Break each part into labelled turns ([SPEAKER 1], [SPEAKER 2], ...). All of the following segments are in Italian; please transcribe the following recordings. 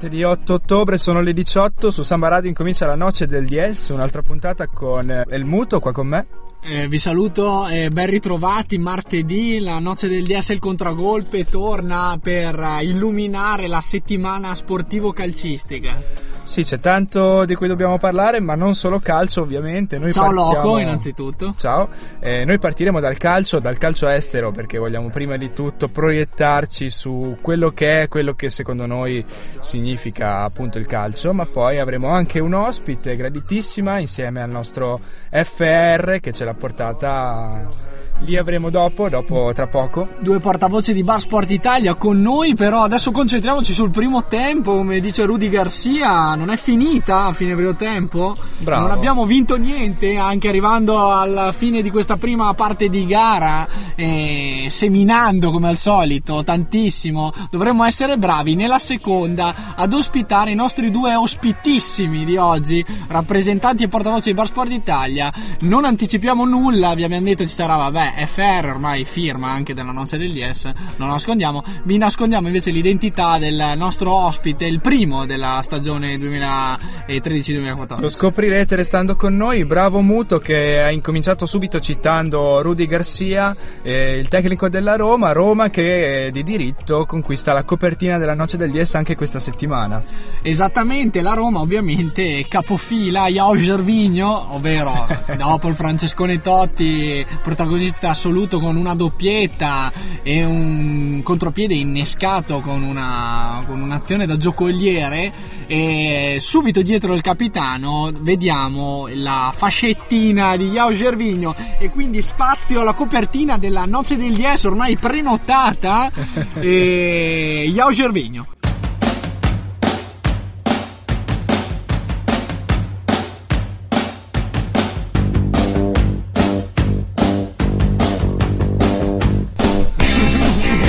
[SPEAKER 1] Martedì 8 ottobre sono le 18, su Samba Radio incomincia la noce del DS, un'altra puntata con eh, El Muto qua con me.
[SPEAKER 2] Eh, vi saluto e ben ritrovati martedì, la noce del DS il contragolpe torna per eh, illuminare la settimana sportivo-calcistica.
[SPEAKER 1] Sì, c'è tanto di cui dobbiamo parlare, ma non solo calcio ovviamente. Noi
[SPEAKER 2] Ciao
[SPEAKER 1] partiamo...
[SPEAKER 2] Loco innanzitutto.
[SPEAKER 1] Ciao, eh, noi partiremo dal calcio, dal calcio estero perché vogliamo prima di tutto proiettarci su quello che è, quello che secondo noi significa appunto il calcio, ma poi avremo anche un ospite graditissima insieme al nostro FR che ce l'ha portata li avremo dopo, dopo tra poco.
[SPEAKER 2] Due portavoce di Bar Sport Italia con noi, però adesso concentriamoci sul primo tempo, come dice Rudy Garcia, non è finita a fine primo tempo.
[SPEAKER 1] Bravo.
[SPEAKER 2] Non abbiamo vinto niente, anche arrivando alla fine di questa prima parte di gara, eh, seminando come al solito tantissimo. Dovremmo essere bravi nella seconda ad ospitare i nostri due ospitissimi di oggi, rappresentanti e portavoce di Bar Sport Italia. Non anticipiamo nulla, vi abbiamo detto ci sarà, vabbè, FR ormai firma anche della noce del DS, non lo nascondiamo. Vi nascondiamo invece l'identità del nostro ospite, il primo della stagione 2013-2014.
[SPEAKER 1] Lo scoprirete restando con noi. Bravo Muto che ha incominciato subito citando Rudy Garcia, eh, il tecnico della Roma. Roma che eh, di diritto conquista la copertina della Noce del DS anche questa settimana.
[SPEAKER 2] Esattamente, la Roma ovviamente capofila Yao Gervigno, ovvero dopo il Francescone Totti, protagonista assoluto con una doppietta e un contropiede innescato con, una, con un'azione da giocoliere. E subito dietro il capitano vediamo la fascettina di Yao Gervigno e quindi spazio alla copertina della Noce del DS ormai prenotata. e Yao Gervigno.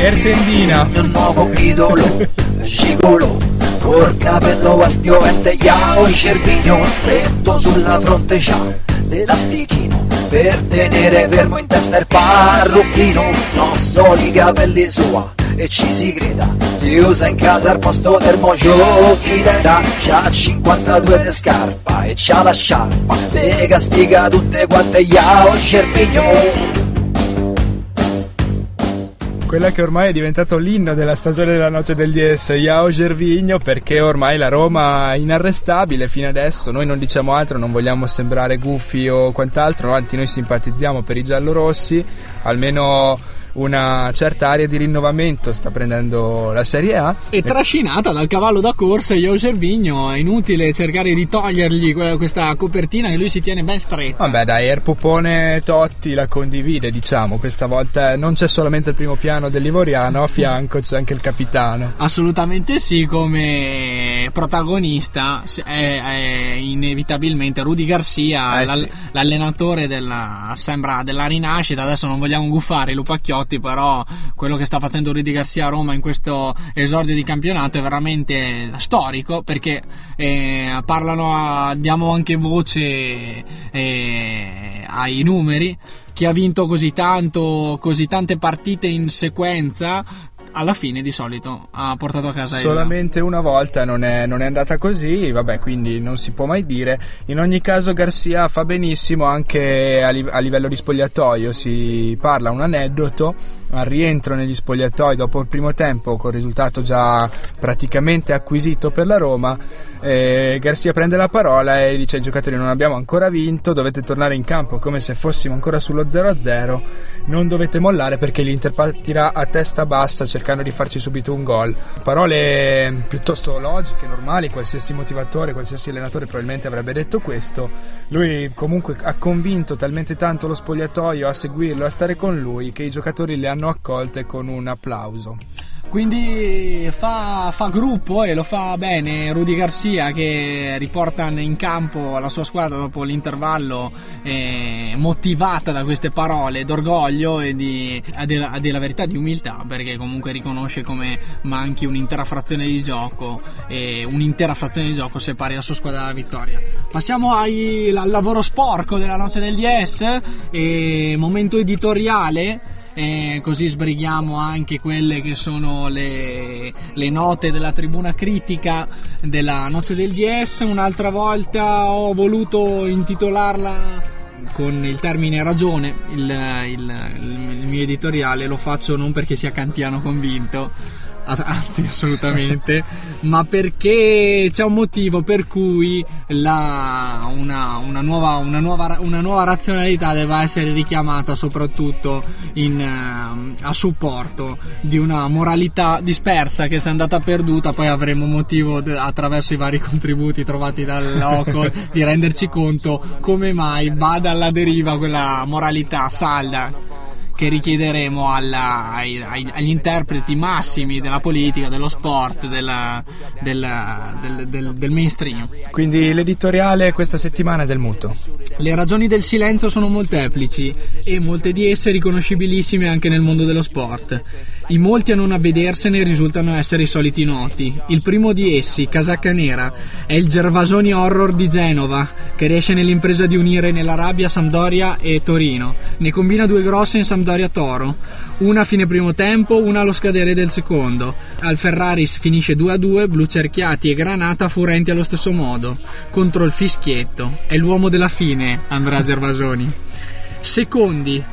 [SPEAKER 1] Ertendina.
[SPEAKER 3] il nuovo idolo, gigolo, col capello a spiovente, Yao Cervigno, stretto sulla fronte c'ha l'elastichino, per tenere fermo in testa il parrucchino, non so i capelli sua, e ci si creda, li usa in casa al posto del giochi d'età, c'ha 52 di scarpa e c'ha la sciarpa, le castiga tutte quante, Yao Cervigno.
[SPEAKER 1] Quella che ormai è diventato l'inno della stagione della Noce del DS, Yao Gervigno, perché ormai la Roma è inarrestabile fino adesso. Noi non diciamo altro, non vogliamo sembrare gufi o quant'altro, anzi noi simpatizziamo per i giallorossi, almeno una certa area di rinnovamento sta prendendo la Serie A.
[SPEAKER 2] E trascinata dal cavallo da corsa Io Gervigno, è inutile cercare di togliergli que- questa copertina che lui si tiene ben stretta.
[SPEAKER 1] Vabbè dai, Erpopone Totti la condivide, diciamo, questa volta non c'è solamente il primo piano dell'Ivoriano, a fianco c'è anche il capitano.
[SPEAKER 2] Assolutamente sì, come protagonista è, è inevitabilmente Rudy Garcia,
[SPEAKER 1] Eh
[SPEAKER 2] l'all-
[SPEAKER 1] sì.
[SPEAKER 2] l'allenatore della, sembra della rinascita. Adesso non vogliamo guffare i Lupacchiotti, però quello che sta facendo Rudy Garcia a Roma in questo esordio di campionato è veramente storico perché eh, parlano, a- diamo anche voce eh, ai numeri. Chi ha vinto così tanto, così tante partite in sequenza, alla fine di solito ha portato a casa il
[SPEAKER 1] Solamente una volta non è, non è andata così, vabbè, quindi non si può mai dire. In ogni caso, Garcia fa benissimo anche a, li- a livello di spogliatoio. Si parla un aneddoto al rientro negli spogliatoi dopo il primo tempo, con il risultato già praticamente acquisito per la Roma. Eh, Garcia prende la parola e dice ai giocatori: Non abbiamo ancora vinto, dovete tornare in campo come se fossimo ancora sullo 0-0. Non dovete mollare perché l'Inter partirà a testa bassa cercando di farci subito un gol. Parole piuttosto logiche, normali, qualsiasi motivatore, qualsiasi allenatore probabilmente avrebbe detto questo. Lui comunque ha convinto talmente tanto lo spogliatoio a seguirlo, a stare con lui, che i giocatori le hanno accolte con un applauso.
[SPEAKER 2] Quindi fa, fa, gruppo e lo fa bene Rudy Garcia che riporta in campo la sua squadra dopo l'intervallo eh, motivata da queste parole d'orgoglio e di, a dire, a dire la verità di umiltà perché comunque riconosce come manchi un'intera frazione di gioco e un'intera frazione di gioco separi la sua squadra dalla vittoria. Passiamo ai, al lavoro sporco della noce del DS e momento editoriale eh, così sbrighiamo anche quelle che sono le, le, note della tribuna critica della Noce del DS. Un'altra volta ho voluto intitolarla con il termine ragione, il, il, il mio editoriale lo faccio non perché sia kantiano convinto, anzi assolutamente, ma perché c'è un motivo per cui la, una, una, nuova, una, nuova, una, nuova, razionalità deve essere richiamata soprattutto in, uh, a supporto di una moralità dispersa che si è andata perduta, poi avremo motivo de, attraverso i vari contributi trovati dal loco di renderci conto come mai vada alla deriva quella moralità salda che richiederemo alla, ai, agli interpreti massimi della politica, dello sport, della, della, del, del, del, mainstream.
[SPEAKER 1] Quindi l'editoriale questa settimana è del muto.
[SPEAKER 2] Le ragioni del silenzio sono molteplici e molte di esse riconoscibilissime anche nel mondo dello sport. I molti a non avvedersene risultano essere i soliti noti. Il primo di essi, Casacca Nera, è il Gervasoni Horror di Genova, che riesce nell'impresa di unire nella rabbia Sampdoria e Torino. Ne combina due grosse in Sampdoria Toro, una a fine primo tempo, una allo scadere del secondo. Al Ferraris finisce 2-2, blu cerchiati e Granata furenti allo stesso modo. Contro il fischietto. È l'uomo della fine, Andrea Gervasoni. Secondi,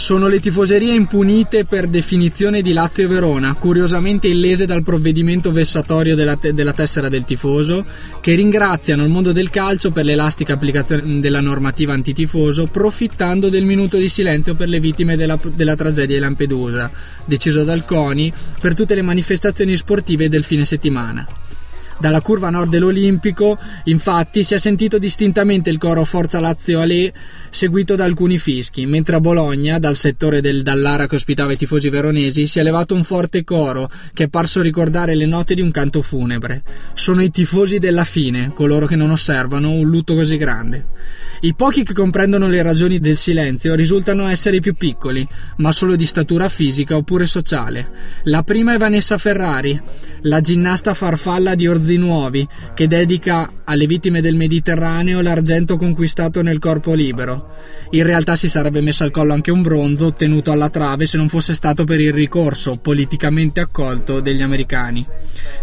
[SPEAKER 2] sono le tifoserie impunite per definizione di Lazio e Verona, curiosamente illese dal provvedimento vessatorio della, te- della, tessera del tifoso, che ringraziano il mondo del calcio per l'elastica applicazione della normativa antitifoso, profittando del minuto di silenzio per le vittime della, della tragedia di Lampedusa, deciso dal CONI per tutte le manifestazioni sportive del fine settimana. Dalla curva nord dell'Olimpico, infatti, si è sentito distintamente il coro Forza Lazio Ale, seguito da alcuni fischi, mentre a Bologna, dal settore del Dallara che ospitava i tifosi veronesi, si è levato un forte coro che è parso ricordare le note di un canto funebre. Sono i tifosi della fine, coloro che non osservano un lutto così grande. I pochi che comprendono le ragioni del silenzio risultano essere i più piccoli, ma solo di statura fisica oppure sociale. La prima è Vanessa Ferrari, la ginnasta farfalla di Orzi Nuovi, che dedica alle vittime del Mediterraneo l'argento conquistato nel corpo libero. In realtà si sarebbe messo al collo anche un bronzo ottenuto alla trave se non fosse stato per il ricorso politicamente accolto degli americani.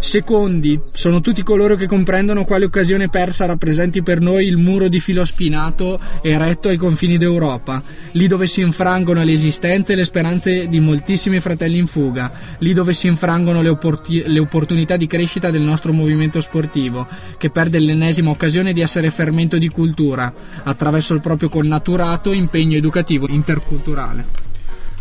[SPEAKER 2] Secondi sono tutti coloro che comprendono quale occasione persa rappresenti per noi il muro di filo spinato eretto ai confini d'Europa, lì dove si infrangono le esistenze e le speranze di moltissimi fratelli in fuga, lì dove si infrangono le, opport- le opportunità di crescita del nostro movimento sportivo, che perde l'ennesima occasione di essere fermento di cultura, attraverso il proprio connaturato impegno educativo interculturale.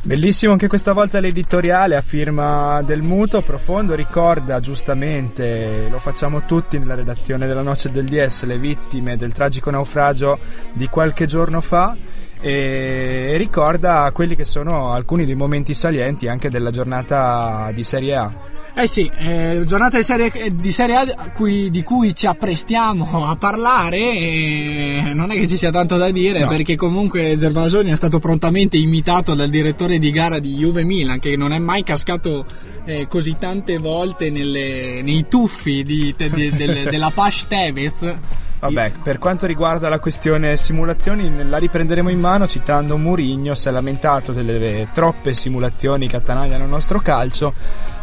[SPEAKER 1] Bellissimo anche questa volta l'editoriale a firma del Muto, profondo, ricorda giustamente, lo facciamo tutti nella redazione della Noce del DS, le vittime del tragico naufragio di qualche giorno fa e ricorda quelli che sono alcuni dei momenti salienti anche della giornata di Serie A.
[SPEAKER 2] Eh sì, eh, giornata di Serie, di serie A cui, di cui ci apprestiamo a parlare e non è che ci sia tanto da dire no. perché comunque Gervasoni è stato prontamente imitato dal direttore di gara di Juve Milan che non è mai cascato eh, così tante volte nelle, nei tuffi di, de, de, de, della Pash Tevez
[SPEAKER 1] Vabbè, per quanto riguarda la questione simulazioni, la riprenderemo in mano citando Murigno, si è lamentato delle troppe simulazioni che attanagliano il nostro calcio.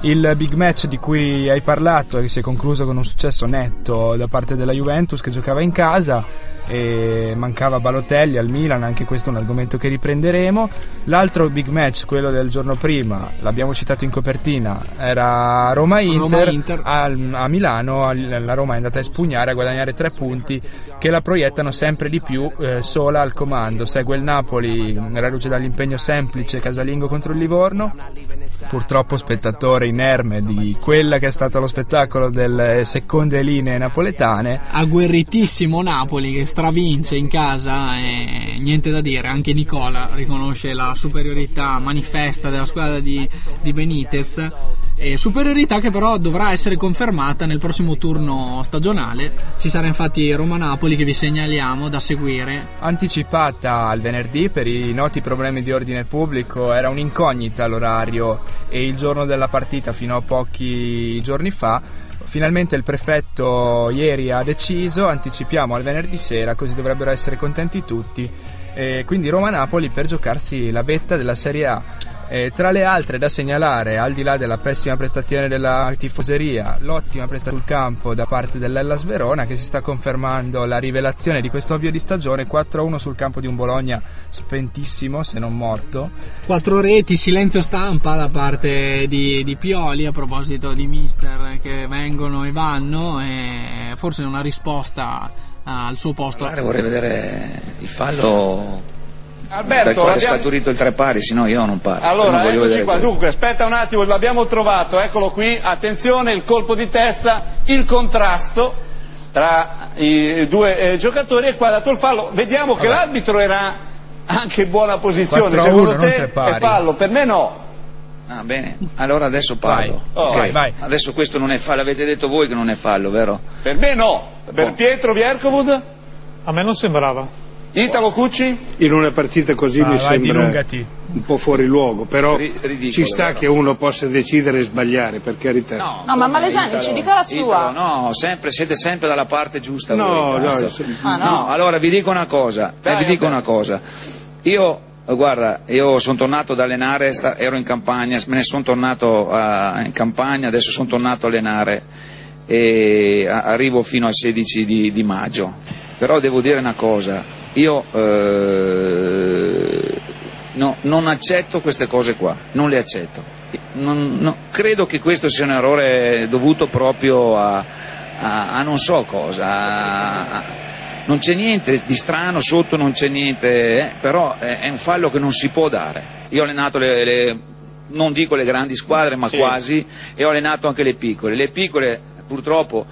[SPEAKER 1] Il big match di cui hai parlato, che si è concluso con un successo netto da parte della Juventus che giocava in casa, e mancava Balotelli al Milan, anche questo è un argomento che riprenderemo. L'altro big match, quello del giorno prima, l'abbiamo citato in copertina, era Roma-Inter, Roma a, a, Milano la Roma è andata a espugnare, a guadagnare tre punti che la proiettano sempre di più eh, sola al comando. Segue il Napoli, reduce dall'impegno semplice casalingo contro il Livorno, purtroppo spettatore inerme di quella che è stato lo spettacolo delle seconde linee napoletane.
[SPEAKER 2] Agguerritissimo Napoli che stravince in casa e niente da dire, anche Nicola riconosce la superiorità manifesta della squadra di, di Benitez Eh, superiorità che però dovrà essere confermata nel prossimo turno stagionale. Ci sarà infatti Roma-Napoli che vi segnaliamo da seguire.
[SPEAKER 1] Anticipata al venerdì per i noti problemi di ordine pubblico, era un'incognita l'orario e il giorno della partita fino a pochi giorni fa. Finalmente il prefetto ieri ha deciso, anticipiamo al venerdì sera, così dovrebbero essere contenti tutti. E quindi Roma-Napoli per giocarsi la vetta della Serie A. E tra le altre da segnalare, al di là della pessima prestazione della tifoseria, l'ottima prestazione sul campo da parte dell'Ellas Verona che si sta confermando la rivelazione di questo avvio di stagione 4-1 sul campo di un Bologna spentissimo se non morto.
[SPEAKER 2] Quattro reti, silenzio stampa da parte di, di Pioli a proposito di mister che vengono e vanno e forse una risposta al suo posto.
[SPEAKER 4] Allora, vorrei vedere il fallo
[SPEAKER 5] Alberto,
[SPEAKER 4] per quale è
[SPEAKER 5] abbiamo-
[SPEAKER 4] scaturito il tre pari, se no io non parlo.
[SPEAKER 5] Allora,
[SPEAKER 4] voglio
[SPEAKER 5] eccoci qua.
[SPEAKER 4] quello.
[SPEAKER 5] Dunque, aspetta un attimo, l'abbiamo trovato, eccolo qui. Attenzione, il colpo di testa, il contrasto tra i due eh, giocatori e qua ha dato il fallo. Vediamo che l'arbitro era anche in buona posizione.
[SPEAKER 1] 4-1,
[SPEAKER 5] Secondo
[SPEAKER 1] non
[SPEAKER 5] te
[SPEAKER 1] tre pari.
[SPEAKER 5] è fallo? Per me no.
[SPEAKER 4] Ah, bene, allora adesso parlo.
[SPEAKER 5] Vai. Oh,
[SPEAKER 4] Ok.
[SPEAKER 1] vai, vai.
[SPEAKER 4] Adesso questo non è fallo, avete detto voi che non è fallo, vero?
[SPEAKER 5] Per me no. Per. Pietro Viercovud?
[SPEAKER 6] A me non sembrava.
[SPEAKER 5] Italo Cucci?
[SPEAKER 7] In una partita così
[SPEAKER 1] Vai,
[SPEAKER 7] mi
[SPEAKER 1] vai,
[SPEAKER 7] sembra
[SPEAKER 1] dilungati.
[SPEAKER 7] un po' fuori luogo, però
[SPEAKER 4] Ri- ridicolo,
[SPEAKER 7] ci sta
[SPEAKER 4] però.
[SPEAKER 7] che uno possa decidere e sbagliare, per carità.
[SPEAKER 4] No,
[SPEAKER 8] No, ma Malesani
[SPEAKER 4] Italo?
[SPEAKER 8] ci dica la sua.
[SPEAKER 4] Italo, no, sempre, siete sempre dalla parte giusta.
[SPEAKER 7] No,
[SPEAKER 4] voi,
[SPEAKER 7] no,
[SPEAKER 8] Ah, no?
[SPEAKER 4] No, allora vi dico una cosa, eh,
[SPEAKER 5] Dai,
[SPEAKER 4] vi dico
[SPEAKER 5] vabbè.
[SPEAKER 4] una cosa. Io, eh, guarda, io sono tornato ad allenare, sta- ero in campagna, me ne sono tornato ah, in campagna, adesso sono tornato a allenare e a- arrivo fino al 16 di, di maggio. Però devo dire una cosa, io eh, no, non accetto queste cose qua, non le accetto. Non- no, credo che questo sia un errore dovuto proprio a, a- a non so cosa. a- non c'è niente di strano sotto, non c'è niente, eh, però è, è un fallo che non si può dare. Io ho allenato le, le- non dico le grandi squadre, ma
[SPEAKER 5] Sì.
[SPEAKER 4] quasi, e ho allenato anche le piccole. Le piccole, purtroppo,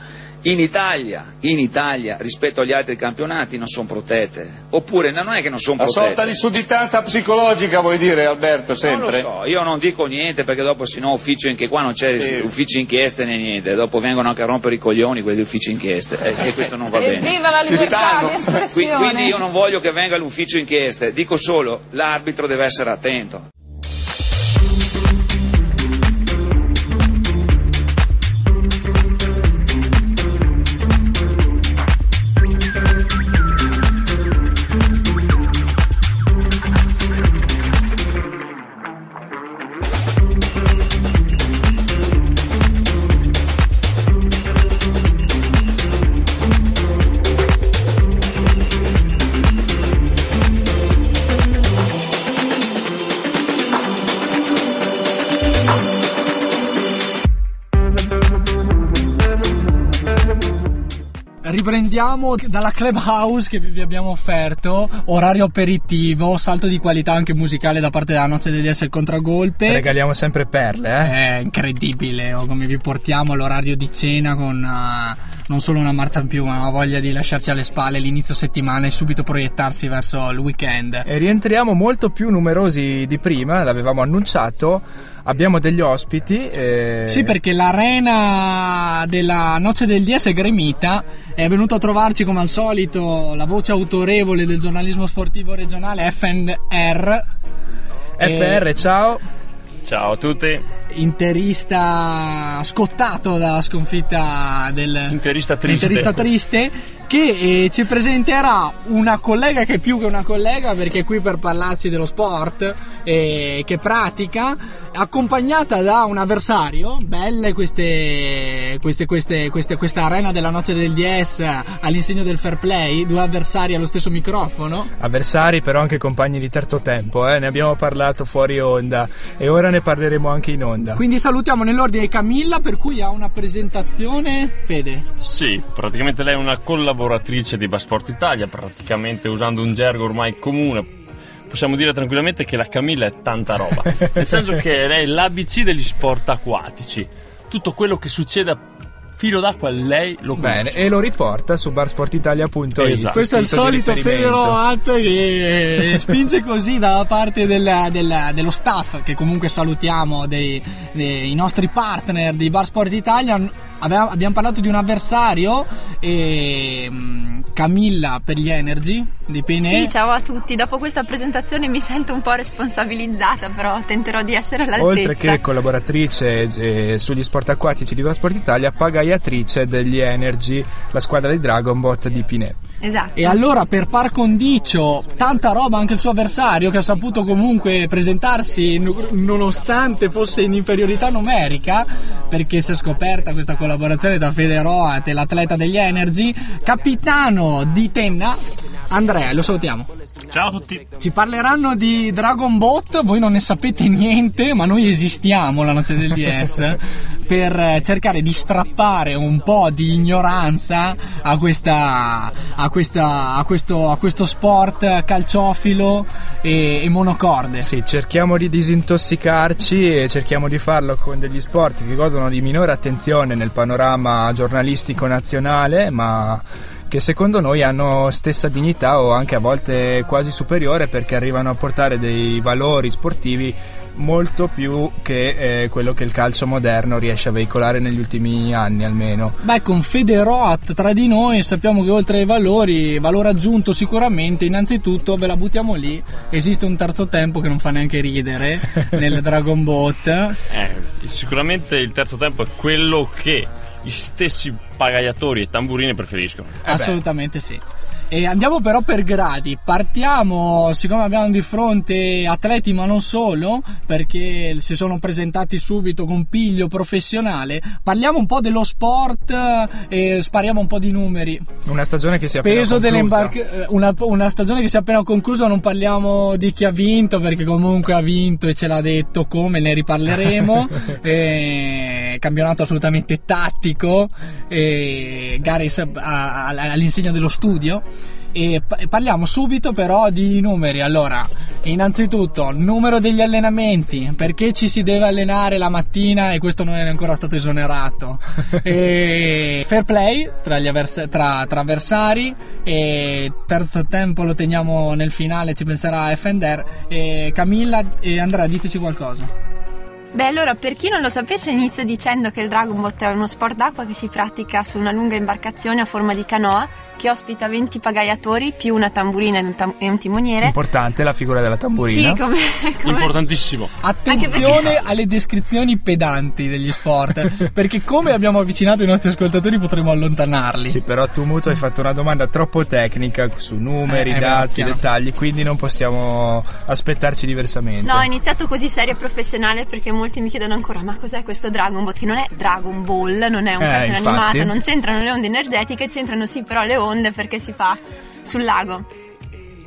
[SPEAKER 4] in Italia, in Italia, rispetto agli altri campionati, non sono protette. Oppure no, non è che non sono
[SPEAKER 5] La
[SPEAKER 4] protette.
[SPEAKER 5] sorta di sudditanza psicologica vuoi dire Alberto
[SPEAKER 4] Non lo
[SPEAKER 5] sempre?
[SPEAKER 4] so, io non dico niente perché dopo se no ufficio inchieste, qua non c'è
[SPEAKER 5] Sì.
[SPEAKER 4] ufficio inchieste né niente, dopo vengono anche a rompere i coglioni quelli di ufficio inchieste e, e questo non va bene.
[SPEAKER 8] Evviva la libertà
[SPEAKER 4] quindi io non voglio che venga l'ufficio inchieste, dico solo l'arbitro deve essere attento.
[SPEAKER 2] Riprendiamo dalla clubhouse che vi abbiamo offerto, orario aperitivo, salto di qualità anche musicale da parte della Noce degli il contragolpe.
[SPEAKER 1] Regaliamo sempre perle, eh?
[SPEAKER 2] È incredibile oh, come vi portiamo all'orario di cena con eh, non solo una marcia in più, ma una voglia di lasciarci alle spalle l'inizio settimana e subito proiettarsi verso il weekend.
[SPEAKER 1] E rientriamo molto più numerosi di prima, l'avevamo annunciato. Abbiamo degli ospiti. eh,
[SPEAKER 2] Sì, perché l'arena della Noce del DS è gremita. È venuto a trovarci come al solito la voce autorevole del giornalismo sportivo regionale FNR.
[SPEAKER 1] FR, ciao.
[SPEAKER 6] Ciao a tutti.
[SPEAKER 2] Interista scottato dalla sconfitta del
[SPEAKER 6] Interista triste.
[SPEAKER 2] interista triste, che eh, ci presenterà una collega che è più che una collega perché è qui per parlarci dello sport eh, che pratica accompagnata da un avversario belle queste, queste, queste, queste questa arena della noce del DS all'insegno del fair play due avversari allo stesso microfono
[SPEAKER 1] Avversari, però anche compagni di terzo tempo, eh? ne abbiamo parlato fuori onda e ora ne parleremo anche in onda.
[SPEAKER 2] Quindi salutiamo nell'ordine Camilla per cui ha una presentazione Fede
[SPEAKER 6] Sì, praticamente lei è una collaboratrice di Basport Italia, praticamente usando un gergo ormai comune. Possiamo dire tranquillamente che la Camilla è tanta roba, nel senso che lei è l'ABC degli sport acquatici. Tutto quello che succede filo d'acqua lei lo conosce.
[SPEAKER 1] Bene, e lo riporta su barsportitalia.it.
[SPEAKER 6] Esatto.
[SPEAKER 2] Questo è il solito
[SPEAKER 1] riferimento.
[SPEAKER 2] Federoat che spinge così da parte della- della- dello staff, che comunque salutiamo, dei, dei nostri partner di Bar Sport Italia. Aveva- abbiamo parlato di un avversario, e, mm, Camilla per gli Energy di Pene.
[SPEAKER 8] Sì, ciao a tutti. Dopo questa presentazione mi sento un po' responsabilizzata, però tenterò di essere all'altezza.
[SPEAKER 1] Oltre che collaboratrice eh, sugli sport acquatici di Sport Italia, pagaiatrice degli Energy, la squadra di Dragon Bot di Pinè.
[SPEAKER 8] Esatto.
[SPEAKER 2] E allora per par condicio, tanta roba anche il suo avversario che ha saputo comunque presentarsi nonostante fosse in inferiorità numerica, perché si è scoperta questa collaborazione tra Federoat e l'atleta degli Energy, capitano di Tenna, Andrea, lo salutiamo.
[SPEAKER 9] Ciao a tutti.
[SPEAKER 2] Ci parleranno di Dragon Bot, voi non ne sapete niente, ma noi esistiamo la noce del DS per eh, cercare di strappare un po' di ignoranza a, questa, a, questa, a, questo, a questo sport calciofilo e, e monocorde.
[SPEAKER 1] Sì, cerchiamo di disintossicarci e cerchiamo di farlo con degli sport che godono di minore attenzione nel panorama giornalistico nazionale, ma che secondo noi hanno stessa dignità o anche a volte quasi superiore perché arrivano a portare dei valori sportivi molto più che eh, quello che il calcio moderno riesce a veicolare negli ultimi anni almeno.
[SPEAKER 2] Beh, con Federoat tra di noi sappiamo che oltre ai valori, valore aggiunto sicuramente, innanzitutto ve la buttiamo lì, esiste un terzo tempo che non fa neanche ridere nel Dragon Bot.
[SPEAKER 6] Eh, sicuramente il terzo tempo è quello che gli stessi pagaiatori e tamburini preferiscono.
[SPEAKER 2] Assolutamente sì. E andiamo però per gradi, partiamo, siccome abbiamo di fronte atleti ma non solo, perché si sono presentati subito con piglio professionale, parliamo un po' dello sport e spariamo un po' di numeri.
[SPEAKER 1] Una stagione che si è appena
[SPEAKER 2] Peso
[SPEAKER 1] conclusa.
[SPEAKER 2] dell'imbarcazione, una, una stagione che si è appena conclusa, non parliamo di chi ha vinto perché comunque ha vinto e ce l'ha detto come, ne riparleremo. E, campionato assolutamente tattico, e gare all'insegna dello studio. E pa- parliamo subito però di numeri. Allora, innanzitutto, numero degli allenamenti, perché ci si deve allenare la mattina e questo non è ancora stato esonerato. e fair play tra, gli avvers- tra- tra avversari e terzo tempo lo teniamo nel finale, ci penserà Fender. E Camilla e Andrea, diteci qualcosa.
[SPEAKER 8] Beh, allora, per chi non lo sapesse, inizio dicendo che il Dragon Boat è uno sport d'acqua che si pratica su una lunga imbarcazione a forma di canoa che ospita 20 pagaiatori più una tamburina e un, tam- e un timoniere.
[SPEAKER 1] Importante la figura della tamburina.
[SPEAKER 8] Sì, come, come-
[SPEAKER 6] Importantissimo.
[SPEAKER 2] Attenzione alle descrizioni pedanti degli sport, perché come abbiamo avvicinato i nostri ascoltatori potremo allontanarli.
[SPEAKER 1] Sì, però tu Muto hai fatto una domanda troppo tecnica su numeri,
[SPEAKER 2] Eh, eh,
[SPEAKER 1] dati,
[SPEAKER 2] chiaro.
[SPEAKER 1] dettagli, quindi non possiamo aspettarci diversamente.
[SPEAKER 8] No, ho iniziato così serio e professionale perché molti mi chiedono ancora ma cos'è questo Dragon Bot? Che non è Dragon Ball, non è un
[SPEAKER 1] Eh,
[SPEAKER 8] cartone animato, non c'entrano le onde energetiche, c'entrano sì però le onde perché si fa sul lago.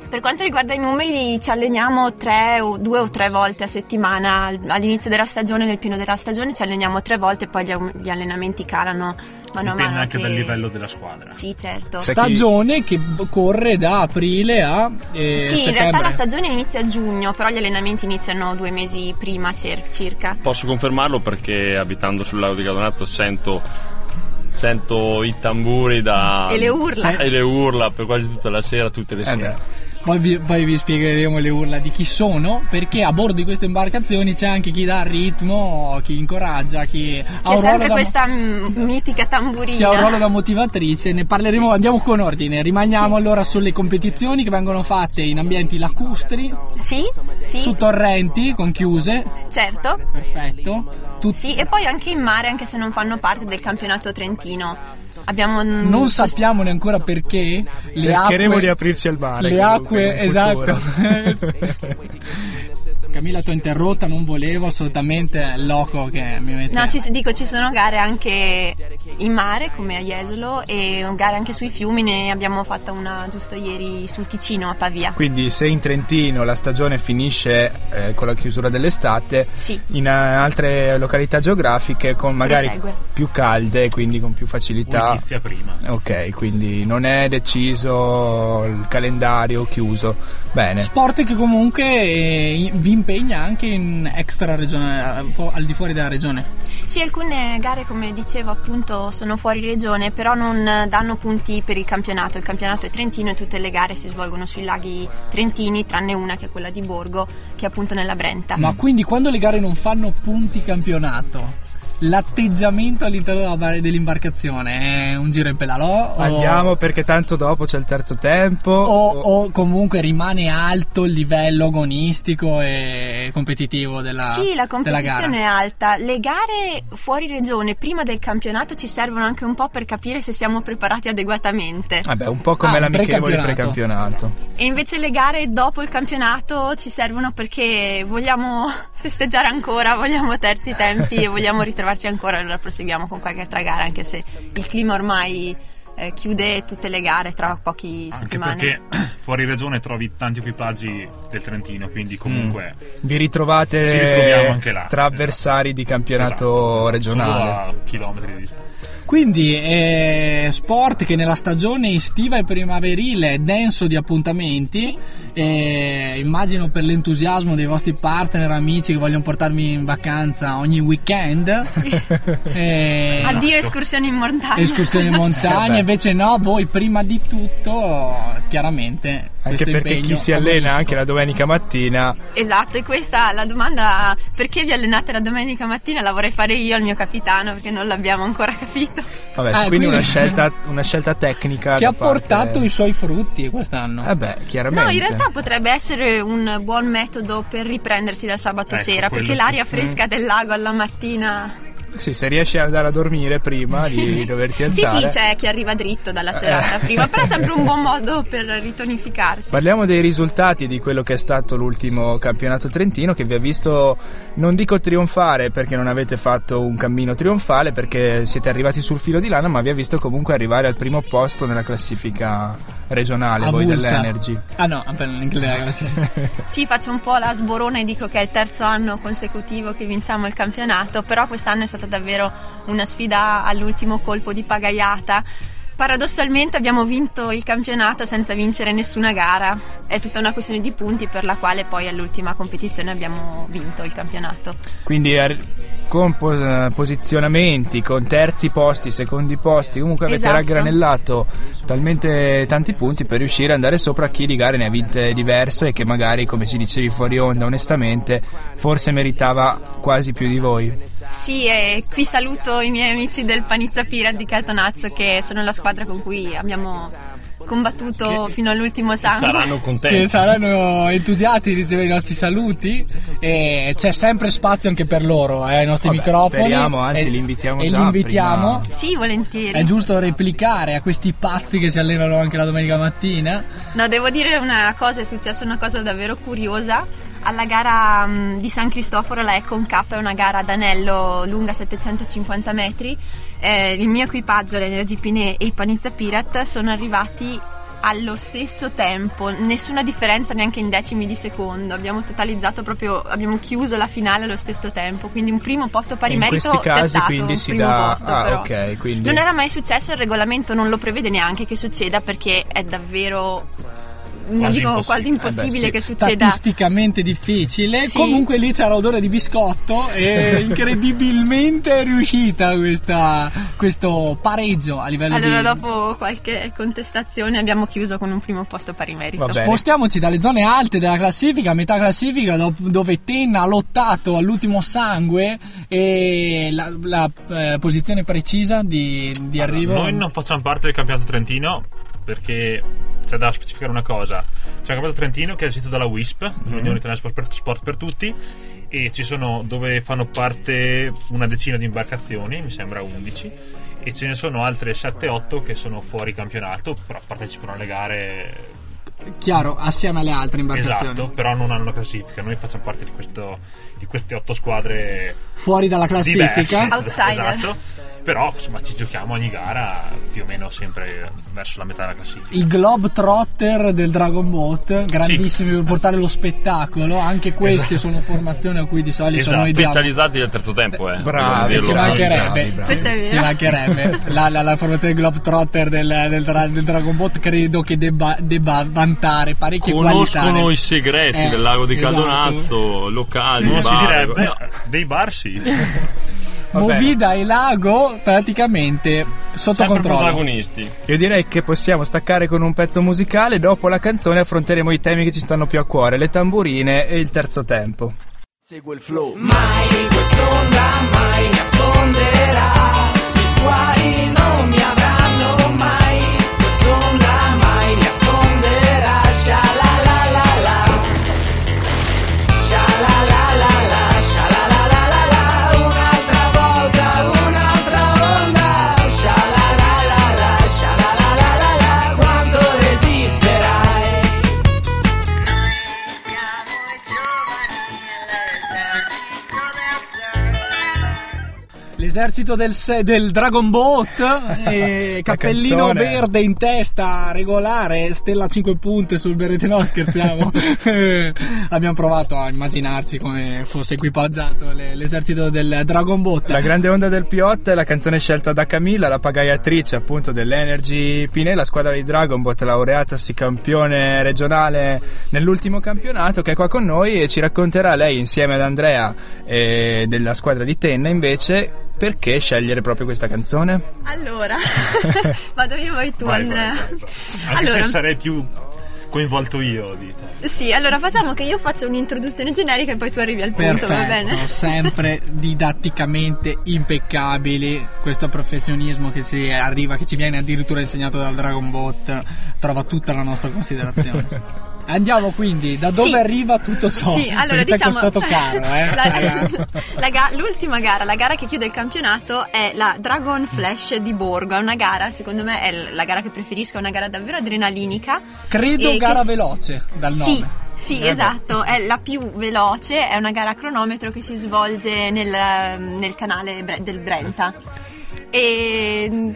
[SPEAKER 8] Per quanto riguarda i numeri, ci alleniamo tre o due o tre volte a settimana Al- all'inizio della stagione, nel pieno della stagione ci alleniamo tre volte, poi gli, allenamenti calano mano a
[SPEAKER 9] Dipende
[SPEAKER 8] mano.
[SPEAKER 9] anche
[SPEAKER 8] che-
[SPEAKER 9] dal livello della squadra.
[SPEAKER 8] Sì, certo.
[SPEAKER 2] Stagione che corre da aprile a eh,
[SPEAKER 8] Sì, in
[SPEAKER 2] settembre.
[SPEAKER 8] realtà la stagione inizia a giugno, però gli allenamenti iniziano due mesi prima cer- circa.
[SPEAKER 6] Posso confermarlo perché abitando sul lago di Cadonazzo sento, sento i tamburi da...
[SPEAKER 8] E le urla.
[SPEAKER 6] E le urla per quasi tutta la sera, tutte le sere.
[SPEAKER 2] Poi vi, poi vi spiegheremo le urla di chi sono, perché a bordo di queste imbarcazioni c'è anche chi dà il ritmo, chi incoraggia, chi ha un ruolo
[SPEAKER 8] sempre
[SPEAKER 2] da,
[SPEAKER 8] questa mitica tamburina.
[SPEAKER 2] chi ha un ruolo da motivatrice. Ne parleremo, andiamo con ordine. Rimaniamo allora sulle competizioni che vengono fatte in ambienti lacustri,
[SPEAKER 8] Sì, sì,
[SPEAKER 2] su torrenti con chiuse.
[SPEAKER 8] certo.
[SPEAKER 2] Perfetto. Tut-
[SPEAKER 8] Sì, e poi anche in mare, anche se non fanno parte del campionato trentino. Abbiamo
[SPEAKER 2] Non sappiamo neanche perché le
[SPEAKER 1] Cercheremo
[SPEAKER 2] acque,
[SPEAKER 1] di aprirci al mare.
[SPEAKER 2] Le acque, esatto. Camilla, ti ho interrotta, non volevo assolutamente è il loco che mi mette.
[SPEAKER 8] No, ci, dico, ci sono gare anche in mare, come a Jesolo, e gare anche sui fiumi. Ne abbiamo fatta una giusto ieri sul Ticino, a Pavia.
[SPEAKER 1] Quindi se in Trentino la stagione finisce eh, con la chiusura dell'estate,
[SPEAKER 8] Sì.
[SPEAKER 1] in eh, altre località geografiche con magari
[SPEAKER 8] Prosegue.
[SPEAKER 1] più calde, quindi con più facilità.
[SPEAKER 9] Inizia prima.
[SPEAKER 1] Ok, quindi non è deciso il calendario chiuso. Bene.
[SPEAKER 2] Sport che comunque eh, vi impegna anche in extra regione, al di fuori della regione.
[SPEAKER 8] Sì, alcune gare, come dicevo, appunto sono fuori regione, però non danno punti per il campionato. Il campionato è trentino e tutte le gare si svolgono sui laghi trentini, tranne una che è quella di Borgo, che è appunto nella Brenta.
[SPEAKER 2] Ma quindi quando le gare non fanno punti campionato, l'atteggiamento all'interno dell'imbarcazione è un giro in pedalò? o-
[SPEAKER 1] Andiamo perché tanto dopo c'è il terzo tempo.
[SPEAKER 2] O, o comunque rimane alto il livello agonistico e competitivo della,
[SPEAKER 8] Sì, la competizione è alta. Le gare fuori regione prima del campionato ci servono anche un po' per capire se siamo preparati adeguatamente.
[SPEAKER 1] Vabbè, un po' come
[SPEAKER 2] Ah,
[SPEAKER 1] l'amichevole
[SPEAKER 2] precampionato.
[SPEAKER 1] precampionato.
[SPEAKER 8] E invece le gare dopo il campionato ci servono perché vogliamo festeggiare ancora, vogliamo terzi tempi e vogliamo ritrovarci ancora. Allora proseguiamo con qualche altra gara, anche se il clima ormai eh, chiude tutte le gare tra pochi
[SPEAKER 9] Anche
[SPEAKER 8] settimane.
[SPEAKER 9] perché fuori regione trovi tanti equipaggi del Trentino, quindi comunque
[SPEAKER 1] Vi ritrovate
[SPEAKER 9] anche là.
[SPEAKER 1] tra avversari di campionato
[SPEAKER 9] Esatto,
[SPEAKER 1] regionale.
[SPEAKER 9] Solo a chilometri di distanza.
[SPEAKER 2] Quindi è sport che nella stagione estiva e primaverile è denso di appuntamenti.
[SPEAKER 8] Sì.
[SPEAKER 2] E immagino per l'entusiasmo dei vostri partner, amici che vogliono portarmi in vacanza ogni weekend. E-
[SPEAKER 8] Addio escursioni in montagna.
[SPEAKER 2] escursioni in montagna, invece no, voi prima di tutto, chiaramente.
[SPEAKER 1] Anche perché chi si allena anche la domenica mattina
[SPEAKER 8] Esatto, e questa la domanda perché vi allenate la domenica mattina? La vorrei fare io al mio capitano perché non l'abbiamo ancora capito.
[SPEAKER 1] Vabbè,
[SPEAKER 2] Ah,
[SPEAKER 1] quindi,
[SPEAKER 2] quindi-
[SPEAKER 1] una, scelta, una scelta tecnica
[SPEAKER 2] Che
[SPEAKER 1] da
[SPEAKER 2] ha portato
[SPEAKER 1] parte-
[SPEAKER 2] i suoi frutti quest'anno.
[SPEAKER 1] Eh beh, chiaramente
[SPEAKER 8] No, in realtà potrebbe essere un buon metodo per riprendersi dal sabato
[SPEAKER 9] Ecco,
[SPEAKER 8] sera perché
[SPEAKER 9] sì.
[SPEAKER 8] l'aria fresca del lago alla mattina.
[SPEAKER 1] Sì, se riesci ad andare a dormire prima di doverti
[SPEAKER 8] Sì,
[SPEAKER 1] alzare
[SPEAKER 8] sì, c'è chi arriva dritto dalla serata prima, però è sempre un buon modo per ritonificarsi.
[SPEAKER 1] Parliamo dei risultati di quello che è stato l'ultimo campionato trentino che vi ha visto, non dico trionfare perché non avete fatto un cammino trionfale perché siete arrivati sul filo di lana ma vi ha visto comunque arrivare al primo posto nella classifica regionale, voi
[SPEAKER 2] Avulsa.
[SPEAKER 1] dell'Energy.
[SPEAKER 2] Ah no, l'inglese.
[SPEAKER 8] Sì, faccio un po' la sborona e dico che è il terzo anno consecutivo che vinciamo il campionato, però quest'anno è stata davvero una sfida all'ultimo colpo di pagaiata. Paradossalmente abbiamo vinto il campionato senza vincere nessuna gara. È tutta una questione di punti per la quale poi all'ultima competizione abbiamo vinto il campionato.
[SPEAKER 1] Quindi ar- con pos- eh, posizionamenti, con terzi posti, secondi posti, comunque avete
[SPEAKER 8] Esatto.
[SPEAKER 1] raggranellato talmente tanti punti per riuscire ad andare sopra a chi di gare ne ha vinte diverse e che magari, come ci dicevi fuori onda, onestamente, forse meritava quasi più di voi.
[SPEAKER 8] Sì, e qui saluto i miei amici del Panizza Pirat di Caltonazzo che sono la squadra con cui abbiamo combattuto fino all'ultimo sangue.
[SPEAKER 6] Saranno
[SPEAKER 2] che
[SPEAKER 6] contenti.
[SPEAKER 2] saranno entusiasti di ricevere i nostri saluti e c'è sempre spazio anche per loro eh, ai nostri
[SPEAKER 1] Vabbè,
[SPEAKER 2] microfoni
[SPEAKER 1] speriamo, anzi,
[SPEAKER 2] e,
[SPEAKER 1] li invitiamo
[SPEAKER 2] e
[SPEAKER 1] già
[SPEAKER 2] li invitiamo
[SPEAKER 1] prima.
[SPEAKER 8] Sì, volentieri.
[SPEAKER 2] è giusto replicare a questi pazzi che si allenano anche la domenica mattina
[SPEAKER 8] No, devo dire una cosa, è successa una cosa davvero curiosa. Alla gara mh, di San Cristoforo, la Econ Cup è una gara ad anello lunga 750 metri. Eh, il mio equipaggio, l'Energy Pine e i Panizza Pirat, sono arrivati allo stesso tempo, nessuna differenza neanche in decimi di secondo. Abbiamo totalizzato proprio, abbiamo chiuso la finale allo stesso tempo. Quindi un primo posto pari
[SPEAKER 1] In
[SPEAKER 8] merito
[SPEAKER 1] questi
[SPEAKER 8] c'è
[SPEAKER 1] casi
[SPEAKER 8] stato.
[SPEAKER 1] quindi si dà-
[SPEAKER 8] posto,
[SPEAKER 1] ah,
[SPEAKER 8] però.
[SPEAKER 1] ok, quindi-
[SPEAKER 8] Non era mai successo, il regolamento non lo prevede neanche che succeda perché è davvero. Non
[SPEAKER 9] Quasi
[SPEAKER 8] dico
[SPEAKER 9] impossibile.
[SPEAKER 8] quasi impossibile
[SPEAKER 1] Eh beh, sì.
[SPEAKER 8] che succeda.
[SPEAKER 2] statisticamente difficile
[SPEAKER 8] Sì.
[SPEAKER 2] comunque lì c'era odore di biscotto e incredibilmente è riuscita questa, questo pareggio a livello
[SPEAKER 8] Allora,
[SPEAKER 2] di
[SPEAKER 8] dopo qualche contestazione, abbiamo chiuso con un primo posto pari merito.
[SPEAKER 2] Spostiamoci dalle zone alte della classifica, a metà classifica, do- dove Tenna ha lottato all'ultimo sangue e la, la, eh, posizione precisa di, di arrivo.
[SPEAKER 9] Noi non facciamo parte del campionato trentino perché c'è da specificare una cosa. C'è un campionato trentino che è gestito dalla WISP, l'Unione Italiana Sport per, Sport per Tutti, e ci sono dove fanno parte una decina di imbarcazioni, mi sembra 11, e ce ne sono altre 7-8 che sono fuori campionato, però partecipano alle gare
[SPEAKER 2] Chiaro, assieme alle altre imbarcazioni.
[SPEAKER 9] Esatto, però non hanno una classifica. Noi facciamo parte di, questo, di queste otto squadre
[SPEAKER 2] Fuori dalla classifica.
[SPEAKER 9] diverse.
[SPEAKER 8] Outsider.
[SPEAKER 9] Esatto. Però insomma ci giochiamo ogni gara più o meno sempre verso la metà della classifica.
[SPEAKER 2] I Globetrotter del Dragon Boat, grandissimi per portare lo spettacolo. Anche queste sono formazioni a cui di solito
[SPEAKER 9] Esatto.
[SPEAKER 2] noi diamo.
[SPEAKER 6] Specializzati del terzo tempo, eh.
[SPEAKER 1] Bravi,
[SPEAKER 2] Ci mancherebbe,
[SPEAKER 1] bravi, bravi.
[SPEAKER 2] Ci mancherebbe. La, la, la formazione Globetrotter del, del, del Dragon Boat credo che debba, debba vantare parecchie qualità.
[SPEAKER 6] Conoscono
[SPEAKER 2] nel-
[SPEAKER 6] i segreti
[SPEAKER 2] Eh,
[SPEAKER 6] del lago di
[SPEAKER 2] esatto.
[SPEAKER 6] Caldonazzo, locali,
[SPEAKER 9] Non si direbbe,
[SPEAKER 6] no.
[SPEAKER 9] dei bar sì.
[SPEAKER 2] Movida e Lago praticamente sotto
[SPEAKER 6] Sempre
[SPEAKER 2] controllo.
[SPEAKER 6] protagonisti.
[SPEAKER 1] Io direi che possiamo staccare con un pezzo musicale. Dopo la canzone affronteremo i temi che ci stanno più a cuore: le tamburine e il terzo tempo.
[SPEAKER 3] Segue il flow.
[SPEAKER 10] Mai quest'onda mai mi affonderà mi avranno
[SPEAKER 2] L'esercito del, se- del Dragon Boat, eh, cappellino
[SPEAKER 1] canzone.
[SPEAKER 2] verde in testa, regolare, stella 5 punte sul berete, no scherziamo. Abbiamo provato a immaginarci come fosse equipaggiato le- l'esercito del Dragon Boat.
[SPEAKER 1] La grande onda del P8 è la canzone scelta da Camilla, la pagaiatrice appunto dell'Energy Pine, la squadra di Dragon Bot, laureatasi campione regionale nell'ultimo campionato, che è qua con noi e ci racconterà lei insieme ad Andrea e della squadra di Tenna invece perché scegliere proprio questa canzone.
[SPEAKER 8] Allora, vado io vai tu
[SPEAKER 9] Vai,
[SPEAKER 8] Andrea.
[SPEAKER 9] vai, vai, vai. Anche
[SPEAKER 8] Allora,
[SPEAKER 9] se sarei più coinvolto io di te.
[SPEAKER 8] sì, allora facciamo che io faccio un'introduzione generica e poi tu arrivi al punto, va bene?
[SPEAKER 2] Perfetto, sempre didatticamente impeccabili. Questo professionismo che ci arriva, che ci viene addirittura insegnato dal Dragon Bot, trova tutta la nostra considerazione. Andiamo quindi, da dove
[SPEAKER 8] Sì.
[SPEAKER 2] arriva tutto ciò?
[SPEAKER 8] Sì, allora
[SPEAKER 2] Perché ci è
[SPEAKER 8] diciamo
[SPEAKER 2] costato caro, eh?
[SPEAKER 8] la- la ga- l'ultima gara, la gara che chiude il campionato è la Dragon Flash di Borgo. È una gara, secondo me, è la gara che preferisco, è una gara davvero adrenalinica.
[SPEAKER 2] Credo
[SPEAKER 8] che
[SPEAKER 2] gara
[SPEAKER 8] si-
[SPEAKER 2] veloce dal nome.
[SPEAKER 8] Sì, sì,
[SPEAKER 2] Eh,
[SPEAKER 8] esatto, è la più veloce, è una gara a cronometro che si svolge nel, nel canale del Brenta. E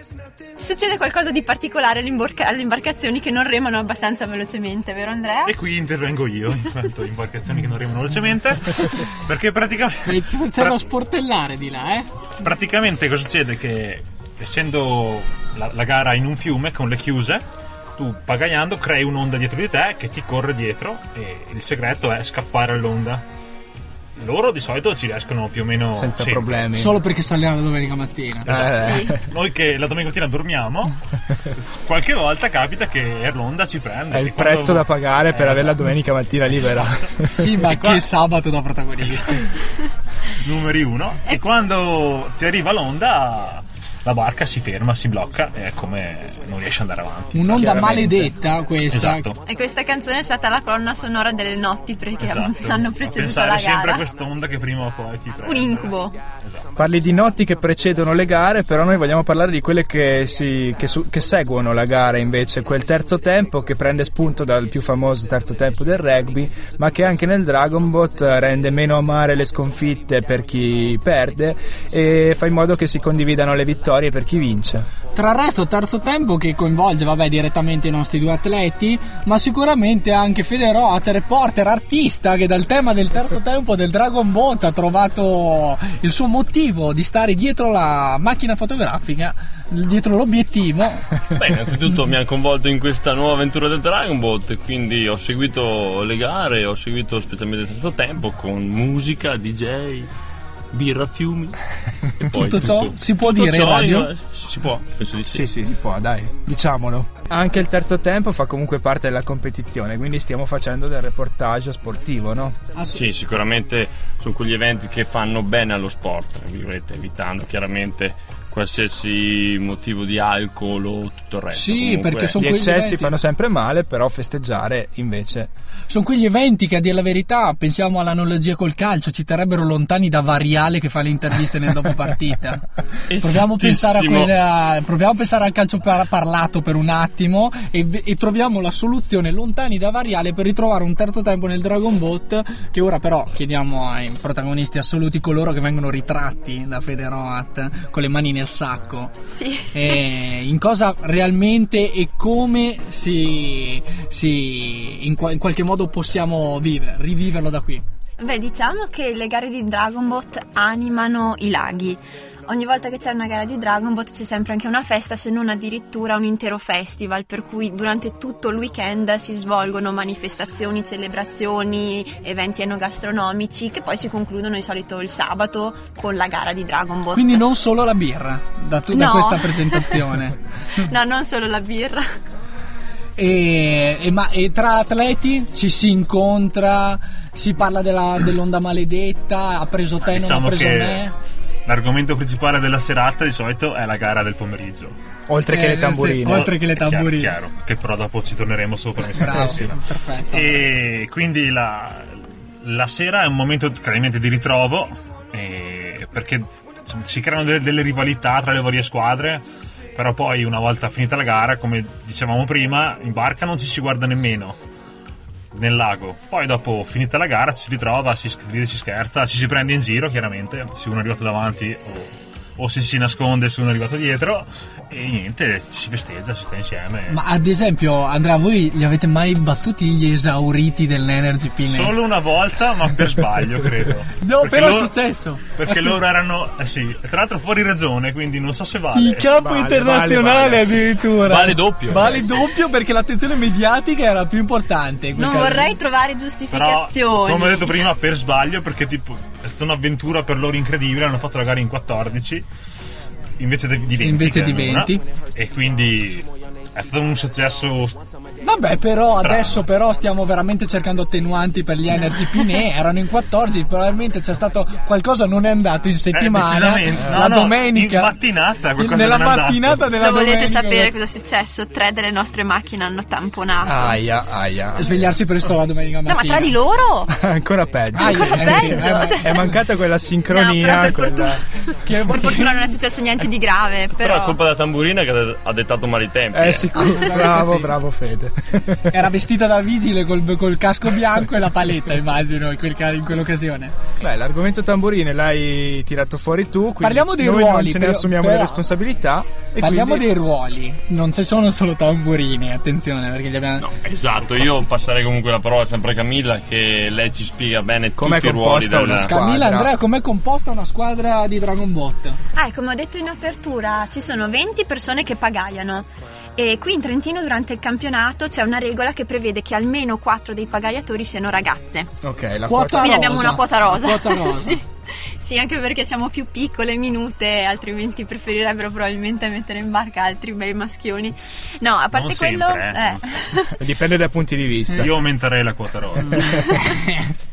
[SPEAKER 8] succede qualcosa di particolare all'imborca- alle imbarcazioni che non remano abbastanza velocemente, vero Andrea?
[SPEAKER 9] E qui intervengo io, in quanto imbarcazioni che non arrivano velocemente. Perché praticamente.
[SPEAKER 2] C'è da sportellare di là, eh?
[SPEAKER 9] praticamente cosa succede? Che essendo la, la gara in un fiume con le chiuse, tu pagaiando crei un'onda dietro di te che ti corre dietro e il segreto è scappare all'onda. Loro di solito ci riescono più o meno
[SPEAKER 1] Senza
[SPEAKER 9] sempre.
[SPEAKER 1] problemi.
[SPEAKER 2] Solo perché saliamo la domenica mattina.
[SPEAKER 9] Esatto.
[SPEAKER 1] Eh.
[SPEAKER 9] Noi che la domenica mattina dormiamo, qualche volta capita che l'onda ci prende.
[SPEAKER 1] È il
[SPEAKER 9] quando-
[SPEAKER 1] prezzo da pagare per
[SPEAKER 9] Eh,
[SPEAKER 1] avere la
[SPEAKER 9] esatto.
[SPEAKER 1] domenica mattina libera.
[SPEAKER 2] Sì, ma
[SPEAKER 9] qua-
[SPEAKER 2] che sabato da protagonista.
[SPEAKER 9] numeri uno e quando ti arriva l'onda la barca si ferma, si blocca e è come non riesce ad andare avanti.
[SPEAKER 2] Un'onda maledetta questa.
[SPEAKER 9] Esatto.
[SPEAKER 8] E questa canzone è stata la colonna sonora delle notti perché
[SPEAKER 9] Esatto.
[SPEAKER 8] hanno
[SPEAKER 9] A
[SPEAKER 8] preceduto
[SPEAKER 9] pensare
[SPEAKER 8] la
[SPEAKER 9] sempre a
[SPEAKER 8] gara.
[SPEAKER 9] quest'onda che prima o poi ti prende.
[SPEAKER 8] Un incubo.
[SPEAKER 9] Esatto.
[SPEAKER 1] Parli di notti che precedono le gare, però noi vogliamo parlare di quelle che, si- che su- che seguono la gara invece, quel terzo tempo che prende spunto dal più famoso terzo tempo del rugby, ma che anche nel Dragon Bot rende meno amare le sconfitte per chi perde e fa in modo che si condividano le vittorie per chi vince.
[SPEAKER 2] Tra il resto, terzo tempo che coinvolge, vabbè, direttamente i nostri due atleti, ma sicuramente anche Federot, reporter, artista, che dal tema del terzo tempo del Dragon Boat ha trovato il suo motivo di stare dietro la macchina fotografica, dietro l'obiettivo.
[SPEAKER 6] Beh, innanzitutto mi hanno coinvolto in questa nuova avventura del Dragon Ball, quindi ho seguito le gare, ho seguito specialmente il terzo tempo con musica, DJ, birra a fiumi. E poi
[SPEAKER 2] Tutto ciò si può
[SPEAKER 6] tutto
[SPEAKER 2] dire in radio?
[SPEAKER 6] eh, Si può, penso di sì.
[SPEAKER 1] Sì, sì, si può, dai, diciamolo. Anche il terzo tempo fa comunque parte della competizione, quindi stiamo facendo del reportage sportivo, no?
[SPEAKER 6] Sì, sicuramente sono quegli eventi che fanno bene allo sport, evitando chiaramente qualsiasi motivo di alcol o tutto il resto.
[SPEAKER 2] Sì,
[SPEAKER 6] Comunque-
[SPEAKER 2] perché sono
[SPEAKER 1] Gli
[SPEAKER 2] quegli
[SPEAKER 1] eccessi
[SPEAKER 2] eventi-
[SPEAKER 1] fanno sempre male, però festeggiare invece
[SPEAKER 2] Sono quegli eventi che a dire la verità, pensiamo all'analogia col calcio, ci terrebbero lontani da Variale che fa le interviste nel dopo partita. proviamo, a pensare a quella- proviamo a pensare al calcio par- parlato per un attimo e, e troviamo la soluzione lontani da Variale per ritrovare un terzo tempo nel Dragon Boat che ora però chiediamo ai protagonisti assoluti coloro che vengono ritratti da Federoat con le mani nel sacco.
[SPEAKER 8] Sì.
[SPEAKER 2] Eh, in cosa realmente e come si, si in, in qualche modo possiamo vivere, riviverlo da qui.
[SPEAKER 8] Beh, diciamo che le gare di Dragon Bot animano i laghi. Ogni volta che c'è una gara di Dragon Boat c'è sempre anche una festa, se non addirittura un intero festival, per cui durante tutto il weekend si svolgono manifestazioni, celebrazioni, eventi enogastronomici che poi si concludono di solito il sabato con la gara di Dragon Boat.
[SPEAKER 2] Quindi non solo la birra da, tu- da
[SPEAKER 8] No.
[SPEAKER 2] questa presentazione.
[SPEAKER 8] no, non solo la birra.
[SPEAKER 2] E, e ma, e tra atleti ci si incontra, si parla della- dell'onda maledetta, ha preso te, non
[SPEAKER 9] Diciamo
[SPEAKER 2] ha preso
[SPEAKER 9] che
[SPEAKER 2] me.
[SPEAKER 9] L'argomento principale della serata di solito è la gara del pomeriggio.
[SPEAKER 1] Oltre che
[SPEAKER 2] Eh,
[SPEAKER 1] le tamburine.
[SPEAKER 2] sì, oltre che le
[SPEAKER 9] È chiaro,
[SPEAKER 2] tamburine.
[SPEAKER 9] chiaro, che però dopo ci torneremo sopra. mi
[SPEAKER 2] Bravo,
[SPEAKER 9] sembra.
[SPEAKER 2] perfetto.
[SPEAKER 9] E quindi la, la sera è un momento chiaramente di ritrovo eh, perché insomma, si creano delle, delle rivalità tra le varie squadre però poi una volta finita la gara come dicevamo prima in barca non ci si guarda nemmeno nel lago. Poi dopo finita la gara ci si ritrova si si scherza ci si prende in giro chiaramente. Se uno è arrivato davanti o, o se si nasconde se uno è arrivato dietro e niente si festeggia si sta insieme
[SPEAKER 2] Ma ad esempio, Andrea, voi li avete mai battuti gli esauriti dell'Energy Pin?
[SPEAKER 9] Solo una volta, ma per sbaglio, credo.
[SPEAKER 2] No,
[SPEAKER 9] Perché
[SPEAKER 2] però è
[SPEAKER 9] loro-
[SPEAKER 2] successo.
[SPEAKER 9] Perché loro erano, eh sì, tra l'altro fuori regione, quindi non so se vale.
[SPEAKER 2] Il campo
[SPEAKER 9] Vale,
[SPEAKER 2] internazionale
[SPEAKER 9] vale, vale.
[SPEAKER 2] addirittura.
[SPEAKER 9] Vale doppio,
[SPEAKER 2] Vale
[SPEAKER 9] eh, sì.
[SPEAKER 2] doppio perché l'attenzione mediatica era più importante. in
[SPEAKER 8] Non
[SPEAKER 2] caso.
[SPEAKER 8] vorrei trovare
[SPEAKER 9] Però,
[SPEAKER 8] giustificazioni.
[SPEAKER 9] come ho detto prima, per sbaglio, perché tipo è stata un'avventura per loro incredibile, hanno fatto la gara in 14 invece di 20.
[SPEAKER 2] Invece di
[SPEAKER 9] erano una,
[SPEAKER 2] 20.
[SPEAKER 9] E quindi è stato un successo
[SPEAKER 2] Vabbè, però
[SPEAKER 9] Strano.
[SPEAKER 2] adesso però stiamo veramente cercando attenuanti per gli Energy Pine. Erano in 14, probabilmente c'è stato qualcosa non è andato in settimana.
[SPEAKER 9] decisamente.
[SPEAKER 2] la
[SPEAKER 9] No, no,
[SPEAKER 2] domenica.
[SPEAKER 9] in mattinata qualcosa
[SPEAKER 2] nella
[SPEAKER 9] non è
[SPEAKER 2] mattinata della
[SPEAKER 8] Lo volete
[SPEAKER 2] domenica.
[SPEAKER 8] sapere cosa è successo? Tre delle nostre macchine hanno tamponato.
[SPEAKER 1] Aia, aia.
[SPEAKER 2] Svegliarsi presto la domenica
[SPEAKER 8] No, ma
[SPEAKER 2] mattina.
[SPEAKER 8] tra di loro?
[SPEAKER 1] Ancora peggio.
[SPEAKER 8] Ancora
[SPEAKER 2] eh sì,
[SPEAKER 8] peggio.
[SPEAKER 2] eh, ma-
[SPEAKER 8] cioè-
[SPEAKER 1] È mancata quella
[SPEAKER 8] No,
[SPEAKER 1] sincronia.
[SPEAKER 8] però per
[SPEAKER 1] quella-
[SPEAKER 2] Che-
[SPEAKER 8] Per fortuna non è successo niente di grave,
[SPEAKER 6] Però
[SPEAKER 8] però...
[SPEAKER 6] è colpa della tamburina che ha dettato male i tempi.
[SPEAKER 1] Eh, sicuro.
[SPEAKER 2] Assolutamente
[SPEAKER 1] Bravo,
[SPEAKER 2] sì.
[SPEAKER 1] bravo Fede.
[SPEAKER 2] Era vestita da vigile col, col casco bianco e la paletta, immagino, in, quel in quell'occasione.
[SPEAKER 1] Beh, l'argomento tamburine l'hai tirato fuori tu. Quindi
[SPEAKER 2] Parliamo dei
[SPEAKER 1] noi
[SPEAKER 2] ruoli,
[SPEAKER 1] Non ce ne
[SPEAKER 2] però-
[SPEAKER 1] assumiamo
[SPEAKER 2] però-
[SPEAKER 1] le responsabilità. E
[SPEAKER 2] Parliamo
[SPEAKER 1] quindi...
[SPEAKER 2] dei ruoli. Non ci sono solo tamburini, attenzione, perché li abbiamo.
[SPEAKER 6] No, esatto, io passerei comunque la parola sempre a Camilla che lei ci spiega bene
[SPEAKER 1] Com'è
[SPEAKER 6] tutti i ruoli
[SPEAKER 1] composta
[SPEAKER 6] del...
[SPEAKER 1] una squadra?
[SPEAKER 2] Camilla, Andrea, com'è composta una squadra di Dragon Bot?
[SPEAKER 8] Ah, come ho detto in apertura, ci sono 20 persone che pagaiano. E qui in Trentino durante il campionato c'è una regola che prevede che almeno 4 dei pagaiatori siano ragazze.
[SPEAKER 1] Ok, la
[SPEAKER 2] Quota
[SPEAKER 1] quota.
[SPEAKER 8] Quindi abbiamo una quota rosa.
[SPEAKER 2] Quota rosa.
[SPEAKER 8] sì. Sì, anche perché siamo più piccole, minute, altrimenti preferirebbero probabilmente mettere in barca altri bei maschioni. No, a parte
[SPEAKER 9] Non
[SPEAKER 8] quello...
[SPEAKER 9] sempre, eh,
[SPEAKER 8] eh.
[SPEAKER 9] non
[SPEAKER 1] Dipende dai punti di vista.
[SPEAKER 9] Io aumenterei la quota rosa.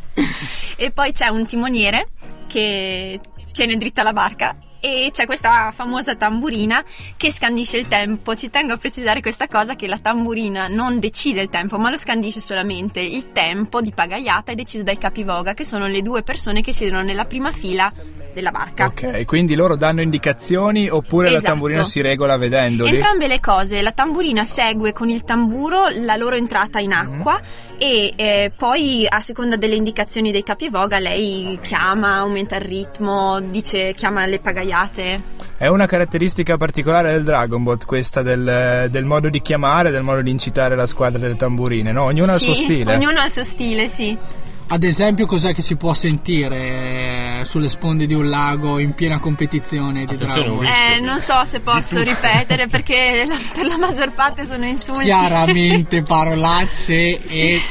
[SPEAKER 8] E poi c'è un timoniere che tiene dritta la barca e c'è questa famosa tamburina che scandisce il tempo. Ci tengo a precisare questa cosa che la tamburina non decide il tempo, ma lo scandisce solamente. Il tempo di pagaiata è deciso dai capivoga, che sono le due persone che siedono nella prima fila della barca.
[SPEAKER 1] Ok, quindi loro danno indicazioni oppure la
[SPEAKER 8] Esatto.
[SPEAKER 1] tamburina si regola vedendoli?
[SPEAKER 8] Entrambe le cose, la tamburina segue con il tamburo la loro entrata in acqua e eh, poi a seconda delle indicazioni dei capivoga lei chiama, aumenta il ritmo, dice chiama le pagaiate.
[SPEAKER 1] È una caratteristica particolare del Dragon Bot questa del, del modo di chiamare, del modo di incitare la squadra delle tamburine, no? Ognuno ha il
[SPEAKER 8] Sì,
[SPEAKER 1] suo stile.
[SPEAKER 8] Ognuno ha il suo stile, sì.
[SPEAKER 2] Ad esempio, cos'è che si può sentire sulle sponde di un lago in piena competizione di
[SPEAKER 6] Attenzione,
[SPEAKER 2] Dragon.
[SPEAKER 8] Eh, non so se posso ripetere perché la- per la maggior parte sono insulti.
[SPEAKER 2] Chiaramente parolacce e,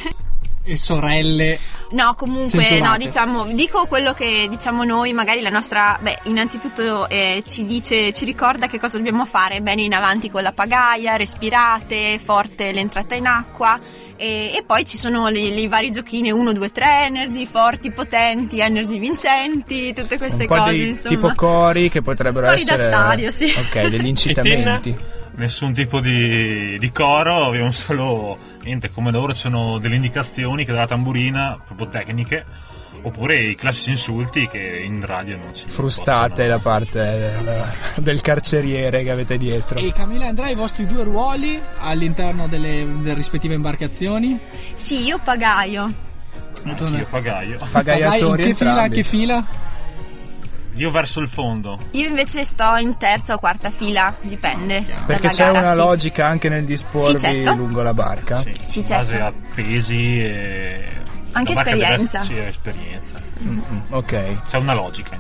[SPEAKER 2] e sorelle.
[SPEAKER 8] No, comunque,
[SPEAKER 2] Censurate.
[SPEAKER 8] no, diciamo, dico quello che diciamo noi, magari la nostra, beh, innanzitutto eh, ci dice, ci ricorda che cosa dobbiamo fare, bene in avanti con la pagaia, respirate, forte l'entrata in acqua e, e poi ci sono le- i vari giochini 1, 2, 3 energy, forti, potenti, energy vincenti, tutte queste
[SPEAKER 1] Un po'
[SPEAKER 8] cose,
[SPEAKER 1] dei
[SPEAKER 8] insomma.
[SPEAKER 1] tipo cori che potrebbero
[SPEAKER 8] Cori da
[SPEAKER 1] essere
[SPEAKER 8] stadio, sì.
[SPEAKER 1] Ok, degli incitamenti.
[SPEAKER 9] Nessun tipo di, di coro, abbiamo solo niente, come loro ci sono delle indicazioni che dalla tamburina, proprio tecniche, oppure i classici insulti che in radio non ci
[SPEAKER 1] Frustate da parte del, del carceriere che avete dietro.
[SPEAKER 2] E Camilla e Andrea, i vostri due ruoli all'interno delle, delle rispettive imbarcazioni?
[SPEAKER 8] Sì, io pagaio.
[SPEAKER 9] possono. Io pagaio.
[SPEAKER 1] Pagaiatori
[SPEAKER 2] in che fila?
[SPEAKER 1] entrambi.
[SPEAKER 2] Che fila?
[SPEAKER 9] Io verso il fondo.
[SPEAKER 8] Io invece sto in terza o quarta fila, dipende.
[SPEAKER 1] Perché c'è
[SPEAKER 8] gara,
[SPEAKER 1] una
[SPEAKER 8] sì.
[SPEAKER 1] logica anche nel disporvi
[SPEAKER 8] Sì, certo.
[SPEAKER 1] lungo la barca.
[SPEAKER 9] Sì,
[SPEAKER 8] Sì,
[SPEAKER 9] in
[SPEAKER 8] certo.
[SPEAKER 9] base a pesi e...
[SPEAKER 8] Anche
[SPEAKER 9] deve
[SPEAKER 8] esperienza.
[SPEAKER 9] essere- Sì, esperienza.
[SPEAKER 1] Mm, Ok.
[SPEAKER 9] C'è una logica.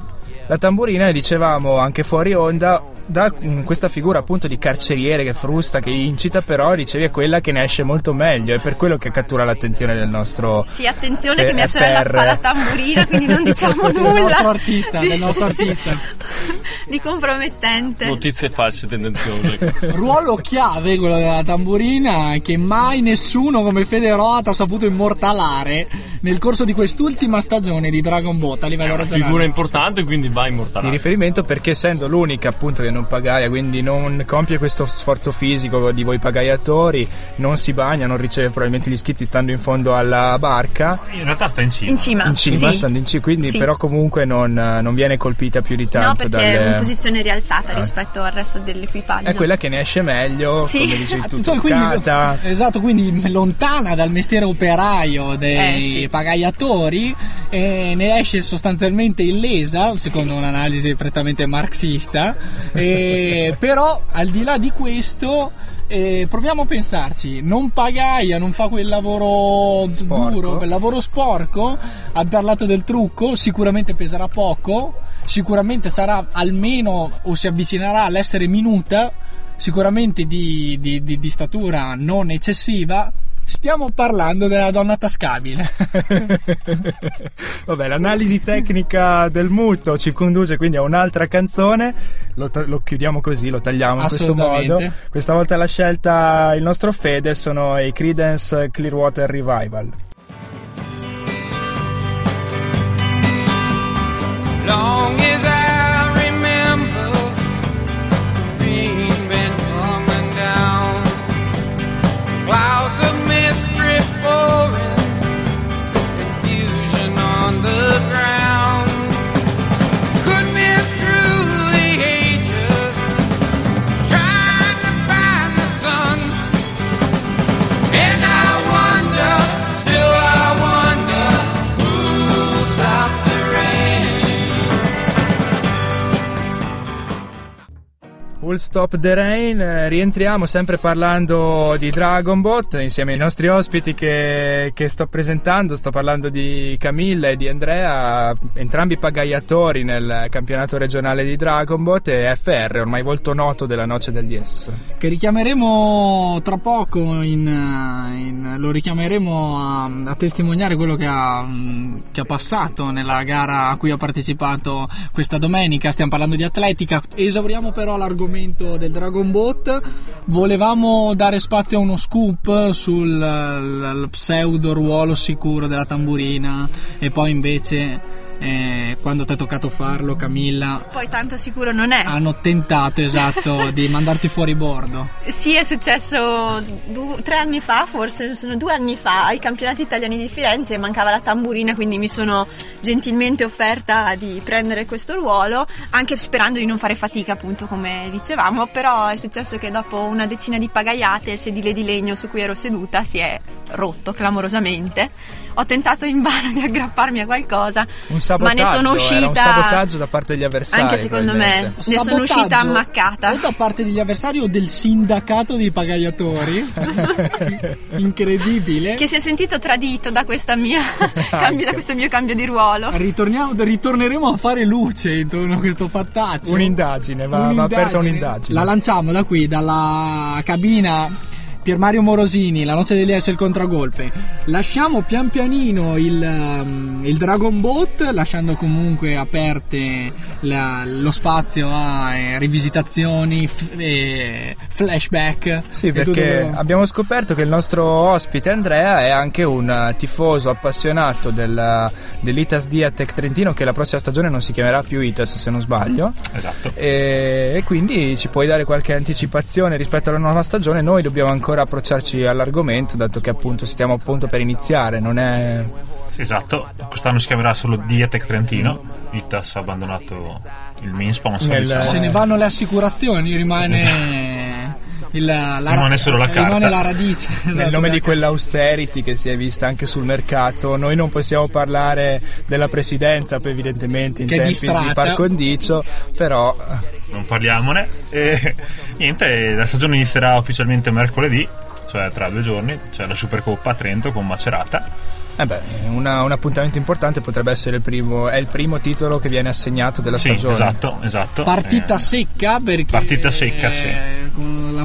[SPEAKER 1] La tamburina, dicevamo anche fuori onda, da questa figura appunto di carceriere che frusta, che incita, però dicevi è quella che ne esce molto meglio, è per quello che cattura l'attenzione del nostro
[SPEAKER 8] Sì, attenzione
[SPEAKER 1] Fe-
[SPEAKER 8] che mia sorella fa la tamburina, quindi non diciamo
[SPEAKER 2] del
[SPEAKER 8] nulla
[SPEAKER 2] nostro artista, del nostro artista.
[SPEAKER 8] di compromettente.
[SPEAKER 6] Notizie false tendenziose.
[SPEAKER 2] Ruolo chiave quello della tamburina che mai nessuno come Federot ha saputo immortalare nel corso di quest'ultima stagione di Dragon Ball a livello regionale.
[SPEAKER 6] Figura importante, quindi va
[SPEAKER 1] di
[SPEAKER 6] immortalato.
[SPEAKER 1] riferimento perché essendo l'unica appunto che non pagaia quindi non compie questo sforzo fisico di voi pagaiatori non si bagna non riceve probabilmente gli iscritti stando in fondo alla barca
[SPEAKER 9] In realtà sta in cima.
[SPEAKER 8] In cima.
[SPEAKER 1] in cima
[SPEAKER 8] sì.
[SPEAKER 1] stando in cima quindi
[SPEAKER 8] Sì.
[SPEAKER 1] però comunque non, non viene colpita più di
[SPEAKER 8] No,
[SPEAKER 1] tanto
[SPEAKER 8] perché è
[SPEAKER 1] dalle-
[SPEAKER 8] in posizione rialzata
[SPEAKER 1] Ah.
[SPEAKER 8] rispetto al resto dell'equipaggio.
[SPEAKER 1] è quella che ne esce meglio
[SPEAKER 8] Sì.
[SPEAKER 1] come dicevi tu
[SPEAKER 2] Insomma, quindi,
[SPEAKER 1] truccata
[SPEAKER 2] esatto, quindi lontana dal mestiere operaio dei
[SPEAKER 8] Eh, sì.
[SPEAKER 2] pagaiatori e ne esce sostanzialmente illesa, secondo un'analisi prettamente marxista. E, però al di là di questo eh, proviamo a pensarci, non pagaia, non fa quel lavoro
[SPEAKER 1] Sporco.
[SPEAKER 2] duro, quel lavoro sporco, ha parlato del trucco, sicuramente peserà poco, sicuramente sarà almeno o si avvicinerà all'essere minuta, sicuramente di, di- di- di statura non eccessiva. Stiamo parlando della donna tascabile.
[SPEAKER 1] Vabbè, l'analisi tecnica del muto ci conduce quindi a un'altra canzone. Lo, lo chiudiamo così, lo tagliamo in questo modo. Questa volta la scelta, il nostro Fede, sono i Credence Clearwater Revival. All Stop the Rain, rientriamo sempre parlando di Dragon Bot insieme ai nostri ospiti che, che sto presentando, sto parlando di Camilla e di Andrea, entrambi pagaiatori nel campionato regionale di Dragon Bot e FR, ormai volto noto della Noce del DS.
[SPEAKER 2] che richiameremo tra poco in, in- lo richiameremo a, a testimoniare quello che ha, mm, che ha passato nella gara a cui ha partecipato questa domenica. Stiamo parlando di atletica. Esauriamo però l'argomento del Dragon Boat. Volevamo dare spazio a uno scoop sul pseudo ruolo sicuro della tamburina e poi invece eh, quando ti è toccato farlo Camilla
[SPEAKER 8] Poi tanto sicuro non è.
[SPEAKER 2] hanno tentato esatto di mandarti fuori bordo
[SPEAKER 8] Sì, è successo du- tre anni fa, forse sono due anni fa, ai campionati italiani di Firenze mancava la tamburina, quindi mi sono gentilmente offerta di prendere questo ruolo, anche sperando di non fare fatica, appunto, come dicevamo, però è successo che dopo una decina di pagaiate il sedile di legno su cui ero seduta si è rotto clamorosamente. Ho tentato invano di aggrapparmi a qualcosa,
[SPEAKER 1] Un sabotaggio,
[SPEAKER 8] ma ne sono
[SPEAKER 1] era
[SPEAKER 8] uscita
[SPEAKER 1] un sabotaggio da parte degli avversari.
[SPEAKER 8] anche secondo me. Ne sono uscita
[SPEAKER 2] Sabotaggio
[SPEAKER 8] ammaccata.
[SPEAKER 2] O da parte degli avversari o del sindacato dei pagaiatori. Incredibile.
[SPEAKER 8] che si è sentito tradito da, questa mia cambio, da questo mio cambio di ruolo.
[SPEAKER 2] Ritorniamo- ritorneremo a fare luce intorno a questo fattaccio.
[SPEAKER 1] Un'indagine, va, va aperta un'indagine.
[SPEAKER 2] La lanciamo da qui, dalla cabina. Pier Mario Morosini, la noce degli S il contragolpe. Lasciamo pian pianino il, um, il Dragon Boat, lasciando comunque aperte la- lo spazio a eh, rivisitazioni f- e flashback.
[SPEAKER 1] Sì,
[SPEAKER 2] e tutto
[SPEAKER 1] perché
[SPEAKER 2] quello-
[SPEAKER 1] abbiamo scoperto che il nostro ospite Andrea è anche un eh, tifoso appassionato del, dell'Itas Diatec Trentino, che la prossima stagione non si chiamerà più Itas se non sbaglio.
[SPEAKER 9] Esatto.
[SPEAKER 1] E, e quindi ci puoi dare qualche anticipazione rispetto alla nuova stagione. Noi dobbiamo ancora approcciarci all'argomento, dato che appunto stiamo appunto per iniziare. Non è.
[SPEAKER 9] Sì, esatto. Quest'anno si chiamerà solo Diatec Trentino. Itas ha abbandonato il main sponsor.
[SPEAKER 1] Nel-
[SPEAKER 9] diciamo.
[SPEAKER 2] Se ne vanno le assicurazioni, rimane. Il- la,
[SPEAKER 9] Rimane solo la
[SPEAKER 2] rimane
[SPEAKER 9] carta.
[SPEAKER 2] la radice.
[SPEAKER 1] Nel
[SPEAKER 2] Esatto,
[SPEAKER 1] nome di quell'austerity che si è vista anche sul mercato, noi non possiamo parlare della presidenza, poi evidentemente in
[SPEAKER 2] Che
[SPEAKER 1] tempi di
[SPEAKER 2] distratta.
[SPEAKER 1] par condicio, però
[SPEAKER 9] non parliamone. E niente, la stagione inizierà ufficialmente mercoledì, cioè tra due giorni. C'è la Supercoppa a Trento con Macerata.
[SPEAKER 1] Eh beh, una- un appuntamento importante potrebbe essere il primo, è il primo titolo che viene assegnato della
[SPEAKER 9] Sì,
[SPEAKER 1] stagione.
[SPEAKER 9] esatto, esatto.
[SPEAKER 2] Partita
[SPEAKER 9] Eh,
[SPEAKER 2] secca perché
[SPEAKER 9] Partita secca, sì.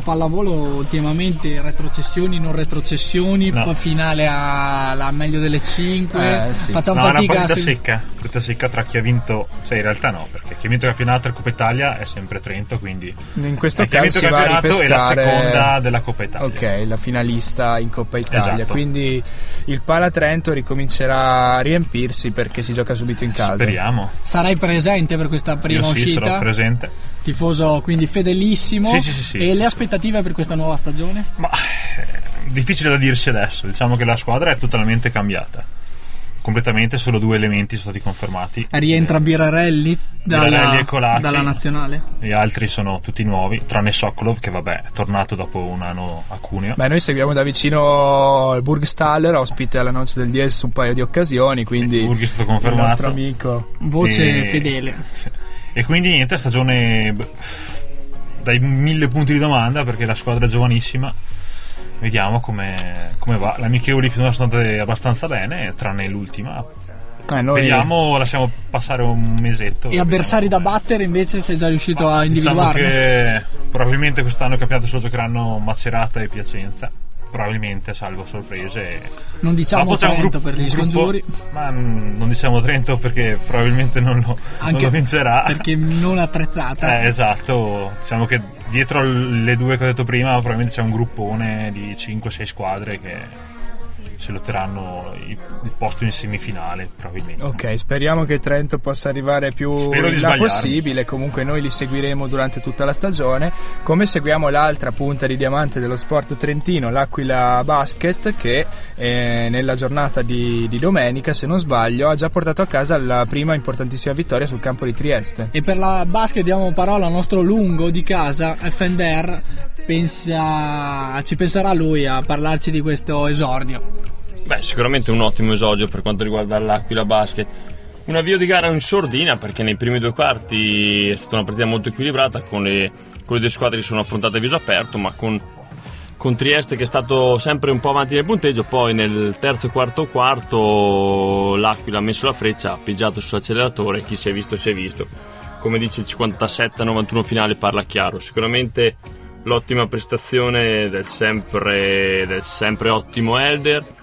[SPEAKER 2] Pallavolo ultimamente retrocessioni, non retrocessioni,
[SPEAKER 9] No.
[SPEAKER 2] poi finale alla meglio delle 5.
[SPEAKER 1] Eh, sì.
[SPEAKER 2] Facciamo
[SPEAKER 9] No, è una
[SPEAKER 2] fatica
[SPEAKER 9] partita
[SPEAKER 2] se-
[SPEAKER 9] secca, partita secca tra chi ha vinto, cioè in realtà no, perché chi ha vinto il campionato e Coppa Italia è sempre Trento, quindi
[SPEAKER 1] In questo
[SPEAKER 9] Eh, chi ha
[SPEAKER 1] caso
[SPEAKER 9] vinto
[SPEAKER 1] si
[SPEAKER 9] il
[SPEAKER 1] va a
[SPEAKER 9] campionato è la seconda della Coppa Italia.
[SPEAKER 1] Ok, la finalista in Coppa Italia.
[SPEAKER 9] Esatto.
[SPEAKER 1] Quindi il Pala Trento ricomincerà a riempirsi perché si gioca subito in casa.
[SPEAKER 9] Speriamo.
[SPEAKER 2] Sarai presente per questa prima
[SPEAKER 9] Io sì,
[SPEAKER 2] uscita?
[SPEAKER 9] sarò presente.
[SPEAKER 2] Tifoso quindi fedelissimo.
[SPEAKER 9] Sì, sì, sì, sì.
[SPEAKER 2] E le aspettative per questa nuova stagione?
[SPEAKER 9] Difficile da dirsi adesso, diciamo che la squadra è totalmente cambiata. Completamente, solo due elementi sono stati confermati.
[SPEAKER 2] Rientra Birarelli dalla,
[SPEAKER 9] Birarelli e Colacci.
[SPEAKER 2] dalla nazionale?
[SPEAKER 9] Gli altri sono tutti nuovi, tranne Sokolov che vabbè è tornato dopo un anno a Cuneo.
[SPEAKER 1] Beh, noi seguiamo da vicino il Burgstaller, ospite alla noce del DS un paio di occasioni, quindi
[SPEAKER 9] Burg è stato
[SPEAKER 1] il
[SPEAKER 9] confermato.
[SPEAKER 1] nostro amico.
[SPEAKER 2] Voce
[SPEAKER 9] E-
[SPEAKER 2] fedele.
[SPEAKER 9] sì. E quindi niente, stagione dai mille punti di domanda perché la squadra è giovanissima. Vediamo come, come va. Le amichevoli finora sono andate abbastanza bene, tranne l'ultima.
[SPEAKER 1] Eh, noi-
[SPEAKER 9] Vediamo, lasciamo passare un mesetto.
[SPEAKER 2] E avversari da battere invece sei già riuscito a
[SPEAKER 9] Diciamo
[SPEAKER 2] individuarne?
[SPEAKER 9] che probabilmente quest'anno il campionato se lo giocheranno Macerata e Piacenza. Probabilmente, salvo sorprese.
[SPEAKER 2] Non diciamo Trento
[SPEAKER 9] gruppo-
[SPEAKER 2] per gli
[SPEAKER 9] gruppo-
[SPEAKER 2] scongiuri.
[SPEAKER 9] Ma non diciamo Trento perché probabilmente non lo, non lo vincerà.
[SPEAKER 2] perché non attrezzata.
[SPEAKER 9] Eh, esatto, diciamo che dietro le due che ho detto prima probabilmente c'è un gruppone di 5-6 squadre che si lotteranno il, il posto in semifinale probabilmente.
[SPEAKER 1] Ok, speriamo che Trento possa arrivare più
[SPEAKER 9] Spero
[SPEAKER 1] in là possibile. Comunque, noi li seguiremo durante tutta la stagione. Come seguiamo l'altra punta di diamante dello sport trentino, l'Aquila Basket, che eh, nella giornata di, di domenica, se non sbaglio, ha già portato a casa la prima importantissima vittoria sul campo di Trieste.
[SPEAKER 2] E per la basket diamo parola al nostro lungo di casa, FNDR. Pensa, ci penserà lui a parlarci di questo esordio.
[SPEAKER 6] Beh, sicuramente un ottimo esordio per quanto riguarda l'Aquila Basket. Un avvio di gara in sordina perché nei primi due quarti è stata una partita molto equilibrata con le, con le due squadre che sono affrontate a viso aperto, ma con, con Trieste che è stato sempre un po' avanti nel punteggio. Poi nel terzo e quarto quarto l'Aquila ha messo la freccia, ha pigiato sull'acceleratore, chi si è visto si è visto. Come dice il 57-91 finale parla chiaro. Sicuramente l'ottima prestazione del sempre, del sempre ottimo Elder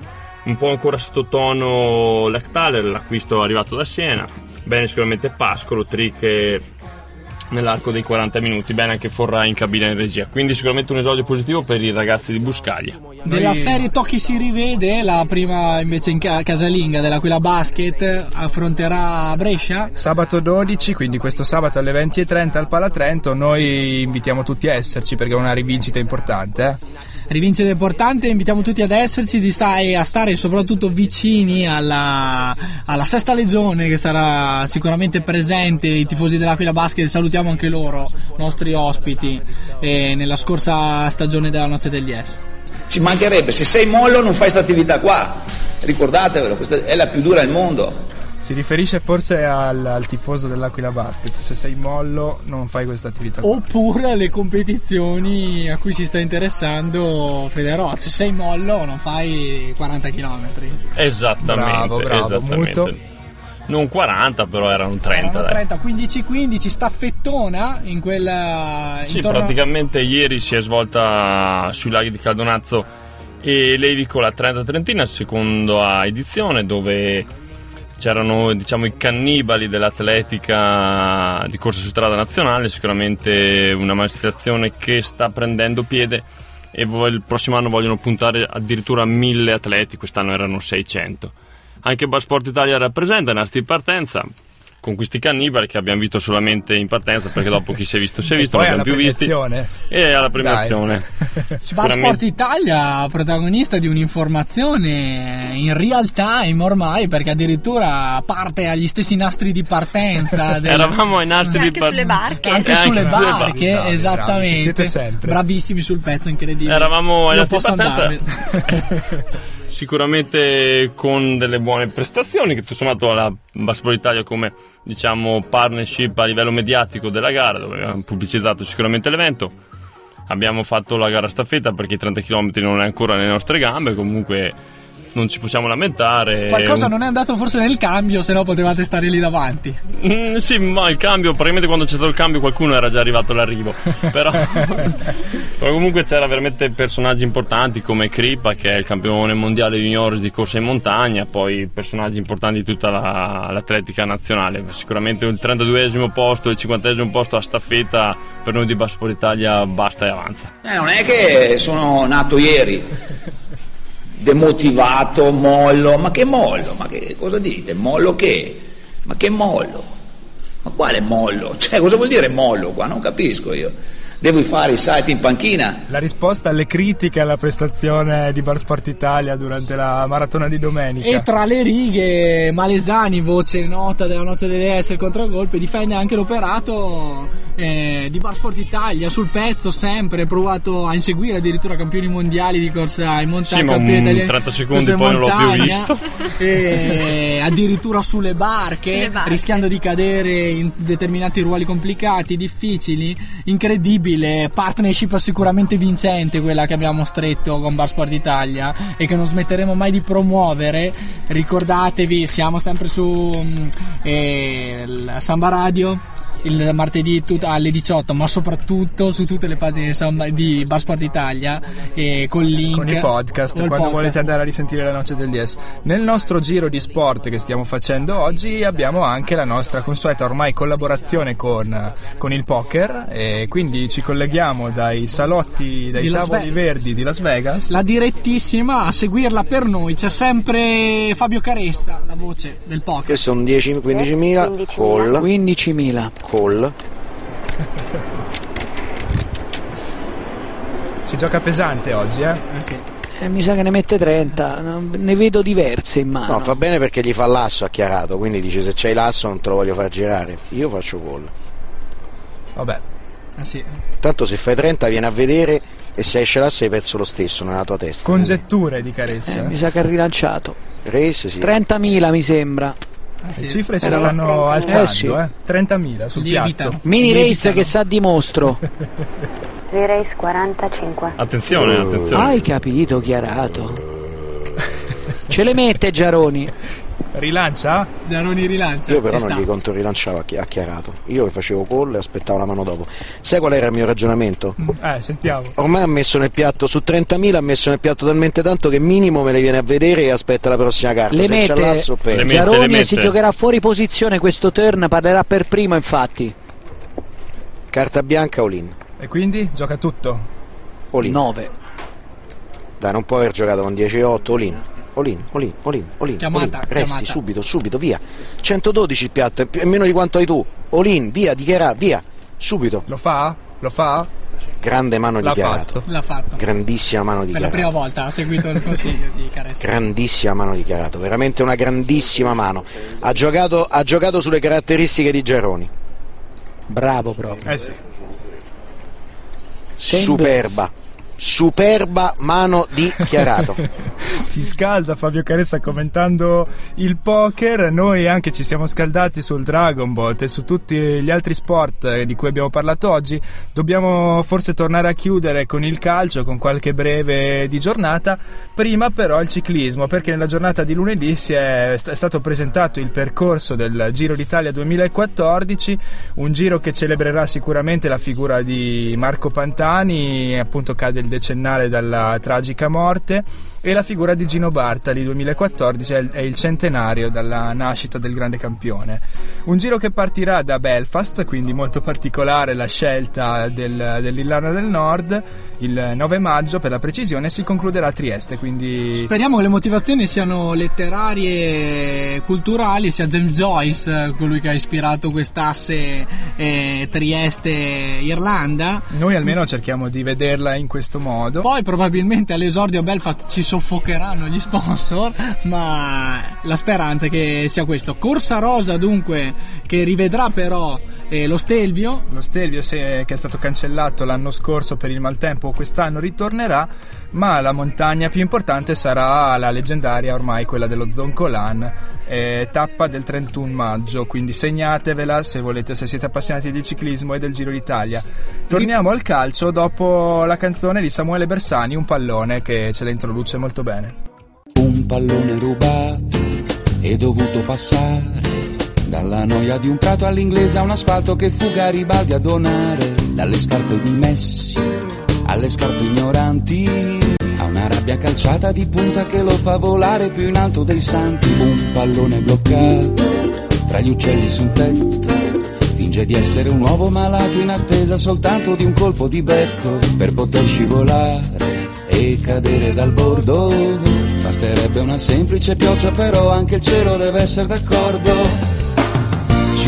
[SPEAKER 6] un po' ancora sottotono Lectaler, l'acquisto arrivato da Siena. Bene sicuramente Pascolo, Trick nell'arco dei 40 minuti, bene anche Forra in cabina in regia. Quindi sicuramente un esordio positivo per i ragazzi di Buscaglia.
[SPEAKER 2] Della serie Tocchi si rivede, la prima invece in ca- casalinga dell'Aquila Basket affronterà Brescia.
[SPEAKER 1] Sabato 12, quindi questo sabato alle 20.30 al Palatrento, noi invitiamo tutti a esserci perché è una rivincita importante. Eh?
[SPEAKER 2] Rivincita importante, invitiamo tutti ad esserci sta- e a stare soprattutto vicini alla, alla sesta legione che sarà sicuramente presente, i tifosi dell'Aquila Basket, salutiamo anche loro, nostri ospiti, eh, nella scorsa stagione della Noce degli S.
[SPEAKER 4] Ci mancherebbe, se sei mollo non fai questa attività qua. Ricordatevelo, questa è la più dura del mondo.
[SPEAKER 1] Si riferisce forse al, al tifoso dell'Aquila Basket, se sei mollo non fai questa attività.
[SPEAKER 2] Oppure alle competizioni a cui si sta interessando Federò. Se sei mollo non fai 40 km.
[SPEAKER 6] Esattamente,
[SPEAKER 1] Bravo, bravo,
[SPEAKER 6] esattamente.
[SPEAKER 1] Muto.
[SPEAKER 6] Non 40, però erano 30.
[SPEAKER 2] Erano
[SPEAKER 6] dai.
[SPEAKER 2] 30, 15-15, staffettona in quella...
[SPEAKER 6] Sì,
[SPEAKER 2] intorno-
[SPEAKER 6] praticamente ieri si è svolta sui laghi di Caldonazzo e Levico la 30 Trentina, seconda edizione, dove c'erano diciamo, i cannibali dell'atletica di corsa su strada nazionale, sicuramente una manifestazione che sta prendendo piede e il prossimo anno vogliono puntare addirittura a 1000 atleti, quest'anno erano 600. Anche Bar Sport Italia rappresenta, nasti di partenza, con questi cannibali che abbiamo visto solamente in partenza perché dopo chi si è visto si è visto, non abbiamo più visti. E alla premiazione.
[SPEAKER 2] Bar
[SPEAKER 6] Sicuramente-
[SPEAKER 2] Sport Italia, protagonista di un'informazione in real time ormai, perché addirittura parte agli stessi nastri di partenza. del-
[SPEAKER 6] Eravamo ai nastri
[SPEAKER 8] Anche
[SPEAKER 6] di par-
[SPEAKER 8] sulle barche.
[SPEAKER 2] Anche sulle
[SPEAKER 6] anche sulle
[SPEAKER 2] barche,
[SPEAKER 1] bravi,
[SPEAKER 2] esattamente.
[SPEAKER 1] bravi, ci siete sempre.
[SPEAKER 2] Bravissimi sul pezzo, incredibile.
[SPEAKER 6] Eravamo ai nastri di partenza. Sicuramente con delle buone prestazioni che tutto sommato la Basketball Italia come diciamo partnership a livello mediatico della gara dove abbiamo pubblicizzato sicuramente l'evento. Abbiamo fatto la gara staffetta perché i 30 km non è ancora nelle nostre gambe comunque non ci possiamo lamentare.
[SPEAKER 2] Qualcosa
[SPEAKER 6] Un-
[SPEAKER 2] non è andato forse nel cambio, se no potevate stare lì davanti.
[SPEAKER 6] Mm, sì, ma il cambio, probabilmente quando c'è stato il cambio qualcuno era già arrivato all'arrivo. Però, però comunque c'era veramente personaggi importanti come Kripa che è il campione mondiale junior di corsa in montagna, poi personaggi importanti di tutta la- l'atletica nazionale. Sicuramente il 32esimo posto e il 50esimo posto a staffetta per noi di Bassport Italia basta e avanza.
[SPEAKER 4] Eh, non è che sono nato ieri, demotivato, mollo, ma che mollo? Ma che cosa dite? Mollo che? Ma che mollo? Ma quale mollo? Cioè, cosa vuol dire mollo qua? Non capisco io. Devo fare i salti in panchina?
[SPEAKER 1] La risposta alle critiche alla prestazione di Bar Sport Italia durante la maratona di domenica.
[SPEAKER 2] E tra le righe, Malesani, voce nota della noce dell'ES, il contragolpe, difende anche l'operato eh, di Bar Sport Italia sul pezzo, sempre provato a inseguire addirittura campioni mondiali di corsa in montagna.
[SPEAKER 6] Sì, ma
[SPEAKER 2] campioni
[SPEAKER 6] un
[SPEAKER 2] italiani
[SPEAKER 6] 30
[SPEAKER 2] di
[SPEAKER 6] secondi poi non l'ho più
[SPEAKER 2] montagna,
[SPEAKER 6] visto.
[SPEAKER 2] e addirittura sulle barche,
[SPEAKER 8] Sulle barche.
[SPEAKER 2] rischiando di cadere in determinati ruoli complicati, difficili, incredibile, partnership sicuramente vincente quella che abbiamo stretto con Bar Sport Italia e che non smetteremo mai di promuovere. Ricordatevi, siamo sempre su mm, eh, Samba Radio. Il martedì tut- alle 18, ma soprattutto su tutte le pagine di Bar Sport Italia e col link
[SPEAKER 1] con i podcast quando
[SPEAKER 2] podcast.
[SPEAKER 1] volete andare a risentire la noce del DS. Nel nostro giro di sport che stiamo facendo oggi abbiamo anche la nostra consueta ormai collaborazione con, con il poker e quindi ci colleghiamo dai salotti, dai
[SPEAKER 2] Di
[SPEAKER 1] tavoli
[SPEAKER 2] Vegas.
[SPEAKER 1] verdi di Las Vegas.
[SPEAKER 2] La direttissima a seguirla per noi c'è sempre Fabio Caressa, la voce del poker.
[SPEAKER 11] Che sono 10 15.000 call
[SPEAKER 12] 15.000
[SPEAKER 11] call
[SPEAKER 1] Si gioca pesante oggi, eh?
[SPEAKER 12] Eh, mi sa che ne mette 30, non- ne vedo diverse in mano.
[SPEAKER 11] No, fa bene perché gli fa l'asso ha chiarato, quindi dice se c'hai l'asso non te lo voglio far girare. Io faccio call.
[SPEAKER 1] Vabbè.
[SPEAKER 2] Ah, sì.
[SPEAKER 11] Tanto se fai 30 vieni a vedere e se esce l'asso hai perso lo stesso nella tua testa.
[SPEAKER 1] Congetture di Caressa.
[SPEAKER 12] Eh, mi sa che ha rilanciato.
[SPEAKER 11] Race sì.
[SPEAKER 12] 30.000 mi sembra.
[SPEAKER 1] Le cifre si stanno
[SPEAKER 12] Eh,
[SPEAKER 1] alzando,
[SPEAKER 12] sì.
[SPEAKER 1] eh? 30.000 sul
[SPEAKER 2] Lievitano.
[SPEAKER 1] piatto.
[SPEAKER 12] Mini race
[SPEAKER 2] Lievitano.
[SPEAKER 12] che sa di mostro.
[SPEAKER 13] V-Race 45.
[SPEAKER 6] Attenzione, attenzione.
[SPEAKER 12] Hai capito, chiarato. Ce le mette Giaroni.
[SPEAKER 1] Rilancia?
[SPEAKER 2] Zaroni rilancia.
[SPEAKER 11] Io però
[SPEAKER 2] ci
[SPEAKER 11] non
[SPEAKER 2] sta.
[SPEAKER 11] gli conto rilanciavo, ha chi- ha chiarato. Io che facevo call e aspettavo la mano dopo. Sai qual era il mio ragionamento?
[SPEAKER 1] Eh, sentiamo.
[SPEAKER 11] Ormai ha messo nel piatto, su 30.000 ha messo nel piatto talmente tanto che minimo me le viene a vedere e aspetta la prossima carta.
[SPEAKER 12] Le
[SPEAKER 11] se c'è
[SPEAKER 12] mette,
[SPEAKER 11] l'asso peggio.
[SPEAKER 6] mette,
[SPEAKER 12] Giaroni
[SPEAKER 6] le
[SPEAKER 12] si giocherà fuori posizione questo turn, parlerà per primo infatti.
[SPEAKER 11] Carta bianca all-in.
[SPEAKER 1] E quindi gioca tutto.
[SPEAKER 11] All-in.
[SPEAKER 12] 9.
[SPEAKER 11] Dai, non può aver giocato con 10-8 all-in. All-in, all-in, all-in, all-in.
[SPEAKER 2] Chiamata,
[SPEAKER 11] all-in. Resti
[SPEAKER 2] chiamata.
[SPEAKER 11] subito, subito, via. 112 il piatto, è, più- è meno di quanto hai tu. All-in, via, dichiara, via. Subito.
[SPEAKER 1] Lo fa? Lo fa?
[SPEAKER 11] Grande mano
[SPEAKER 1] L'ha
[SPEAKER 11] dichiarato.
[SPEAKER 1] fatto.
[SPEAKER 2] L'ha fatto.
[SPEAKER 11] Grandissima mano
[SPEAKER 2] Per la prima volta ha seguito il consiglio di Caressa.
[SPEAKER 11] Grandissima mano dichiarato, veramente una grandissima mano. Ha giocato, ha giocato sulle caratteristiche di Geroni.
[SPEAKER 12] Bravo proprio.
[SPEAKER 1] Eh sì.
[SPEAKER 12] Sembra-
[SPEAKER 11] Superba. Superba mano dichiarato.
[SPEAKER 1] si scalda Fabio Caressa commentando il poker. Noi anche ci siamo scaldati sul Dragon Ball e su tutti gli altri sport di cui abbiamo parlato oggi. Dobbiamo forse tornare a chiudere con il calcio, con qualche breve di giornata. Prima però il ciclismo, perché nella giornata di lunedì è, è stato presentato il percorso del Giro d'Italia 2014, un giro che celebrerà sicuramente la figura di Marco Pantani, appunto cade il decennale dalla tragica morte e la figura di Gino Bartali 2014 è il, centenario dalla nascita del grande campione un giro che partirà da Belfast quindi molto particolare la scelta del, dell'Irlanda del Nord il 9 maggio per la precisione e si concluderà a Trieste quindi
[SPEAKER 2] Speriamo che le motivazioni siano letterarie e culturali, sia James Joyce, colui che ha ispirato quest'asse eh, Trieste-Irlanda.
[SPEAKER 1] noi almeno cerchiamo di vederla in questo modo
[SPEAKER 2] Poi probabilmente all'esordio Belfast ci soffocheranno gli sponsor, ma la speranza è che sia questo. Corsa Rosa dunque che rivedrà però eh, lo Stelvio.
[SPEAKER 1] Lo Stelvio se- che è stato cancellato l'anno scorso per il maltempo quest'anno ritornerà, ma la montagna più importante sarà la leggendaria ormai quella dello Zoncolan, eh, tappa del 31 maggio, quindi segnatevela se volete, se siete appassionati di ciclismo e del Giro d'Italia. Torniamo al calcio dopo la canzone di Samuele Bersani, Un pallone che ce la introduce molto bene.
[SPEAKER 12] Un
[SPEAKER 14] pallone rubato e dovuto passare dalla noia di un prato all'inglese a un asfalto che fu Garibaldi a donare. Dalle scarpe di Messi alle scarpe ignoranti. A una rabbia calciata di punta che lo fa volare più in alto dei santi. Un pallone bloccato tra gli uccelli su un tetto finge di essere un uovo malato in attesa soltanto di un colpo di becco. Per poter scivolare e cadere dal bordo basterebbe una semplice pioggia però anche il cielo deve essere d'accordo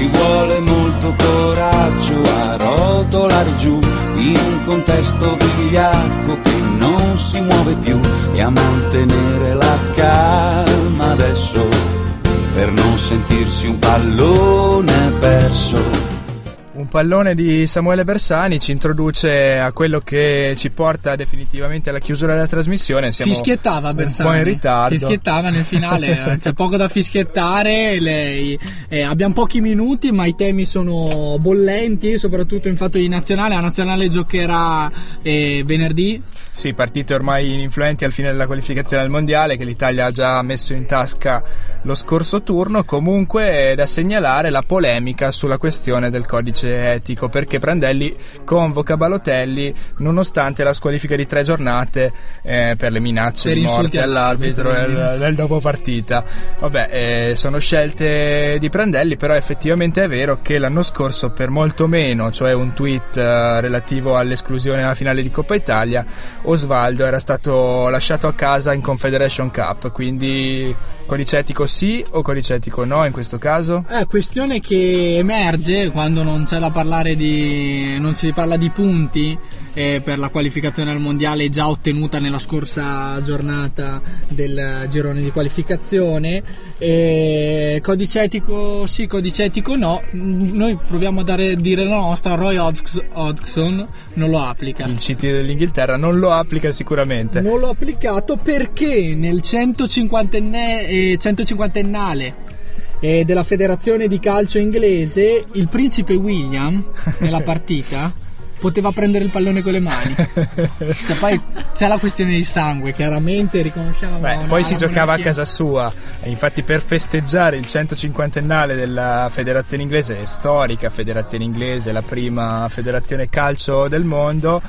[SPEAKER 14] ci vuole molto coraggio a rotolare giù in un contesto vigliacco che non si muove più e a mantenere la calma adesso per non sentirsi un pallone perso.
[SPEAKER 1] Pallone di Samuele Bersani ci introduce a quello che ci porta definitivamente alla chiusura della trasmissione. Siamo
[SPEAKER 2] Fischiettava Bersani.
[SPEAKER 1] Un po' in ritardo.
[SPEAKER 2] Fischiettava nel finale, c'è poco da fischiettare. lei- eh, abbiamo pochi minuti, ma i temi sono bollenti, soprattutto in fatto di nazionale. La nazionale giocherà eh, venerdì.
[SPEAKER 1] Sì, partite ormai influenti al fine della qualificazione al mondiale che l'Italia ha già messo in tasca lo scorso turno. Comunque è da segnalare la polemica sulla questione del codice etico perché Prandelli convoca Balotelli nonostante la squalifica di tre giornate eh, per le minacce
[SPEAKER 2] Per
[SPEAKER 1] di morte all'arbitro
[SPEAKER 2] all'arbitro.
[SPEAKER 1] del, del dopo partita. Vabbè, eh, sono scelte di Prandelli, però effettivamente è vero che l'anno scorso per molto meno, cioè un tweet eh, relativo all'esclusione alla finale di Coppa Italia, Osvaldo era stato lasciato a casa in Confederation Cup, quindi codice etico sì o codice etico no in questo caso?
[SPEAKER 2] È questione che emerge quando non c'è da parlare di. non si parla di punti eh, per la qualificazione al mondiale già ottenuta nella scorsa giornata del girone di qualificazione. E codice etico sì, codice etico no. Noi proviamo a dare, dire la nostra, Roy Hodgs- Hodgson non lo applica.
[SPEAKER 1] Il CT dell'Inghilterra non lo applica sicuramente.
[SPEAKER 2] Non l'ho applicato perché nel 150enne, eh, 150ennale eh, della federazione di calcio inglese il principe William nella partita poteva prendere il pallone con le mani. Cioè, poi c'è la questione di sangue, chiaramente riconosciamo.
[SPEAKER 1] Beh, poi si giocava a casa sua e infatti per festeggiare il 150ennale della federazione inglese, storica federazione inglese, la prima federazione calcio del mondo,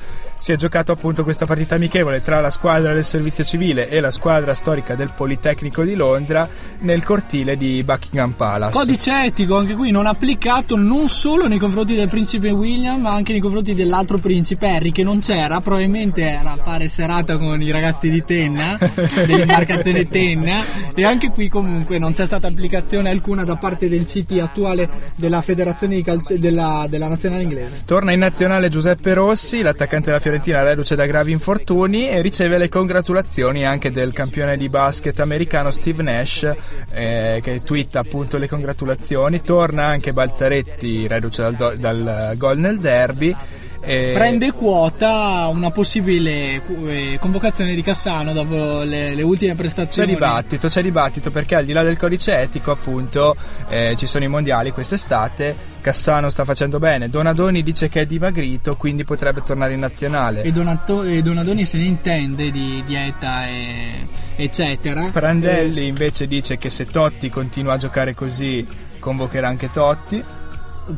[SPEAKER 1] si è giocato appunto questa partita amichevole tra la squadra del servizio civile e la squadra storica del Politecnico di Londra nel cortile di Buckingham Palace.
[SPEAKER 2] Codice etico anche qui non applicato non solo nei confronti del principe William ma anche nei confronti dell'altro principe Harry che non c'era, probabilmente era a fare serata con i ragazzi di Tenna, dell'imbarcazione Tenna e anche qui comunque non c'è stata applicazione alcuna da parte del CT attuale della federazione di calcio della, della nazionale inglese.
[SPEAKER 1] Torna in nazionale Giuseppe Rossi, l'attaccante della Fiorentina reduce da gravi infortuni e riceve le congratulazioni anche del campione di basket americano Steve Nash eh, che twitta appunto le congratulazioni. Torna anche Balzaretti reduce dal, dal gol nel derby. E-
[SPEAKER 2] Prende quota una possibile eh, convocazione di Cassano dopo le, le ultime
[SPEAKER 1] C'è
[SPEAKER 2] prestazioni.
[SPEAKER 1] dibattito, c'è dibattito perché al di là del codice etico appunto eh, ci sono i mondiali quest'estate, Cassano sta facendo bene, Donadoni dice che è dimagrito quindi potrebbe tornare in nazionale.
[SPEAKER 2] E, Donato- e Donadoni se ne intende di dieta e eccetera.
[SPEAKER 1] Prandelli invece dice che se Totti continua a giocare così convocherà anche Totti.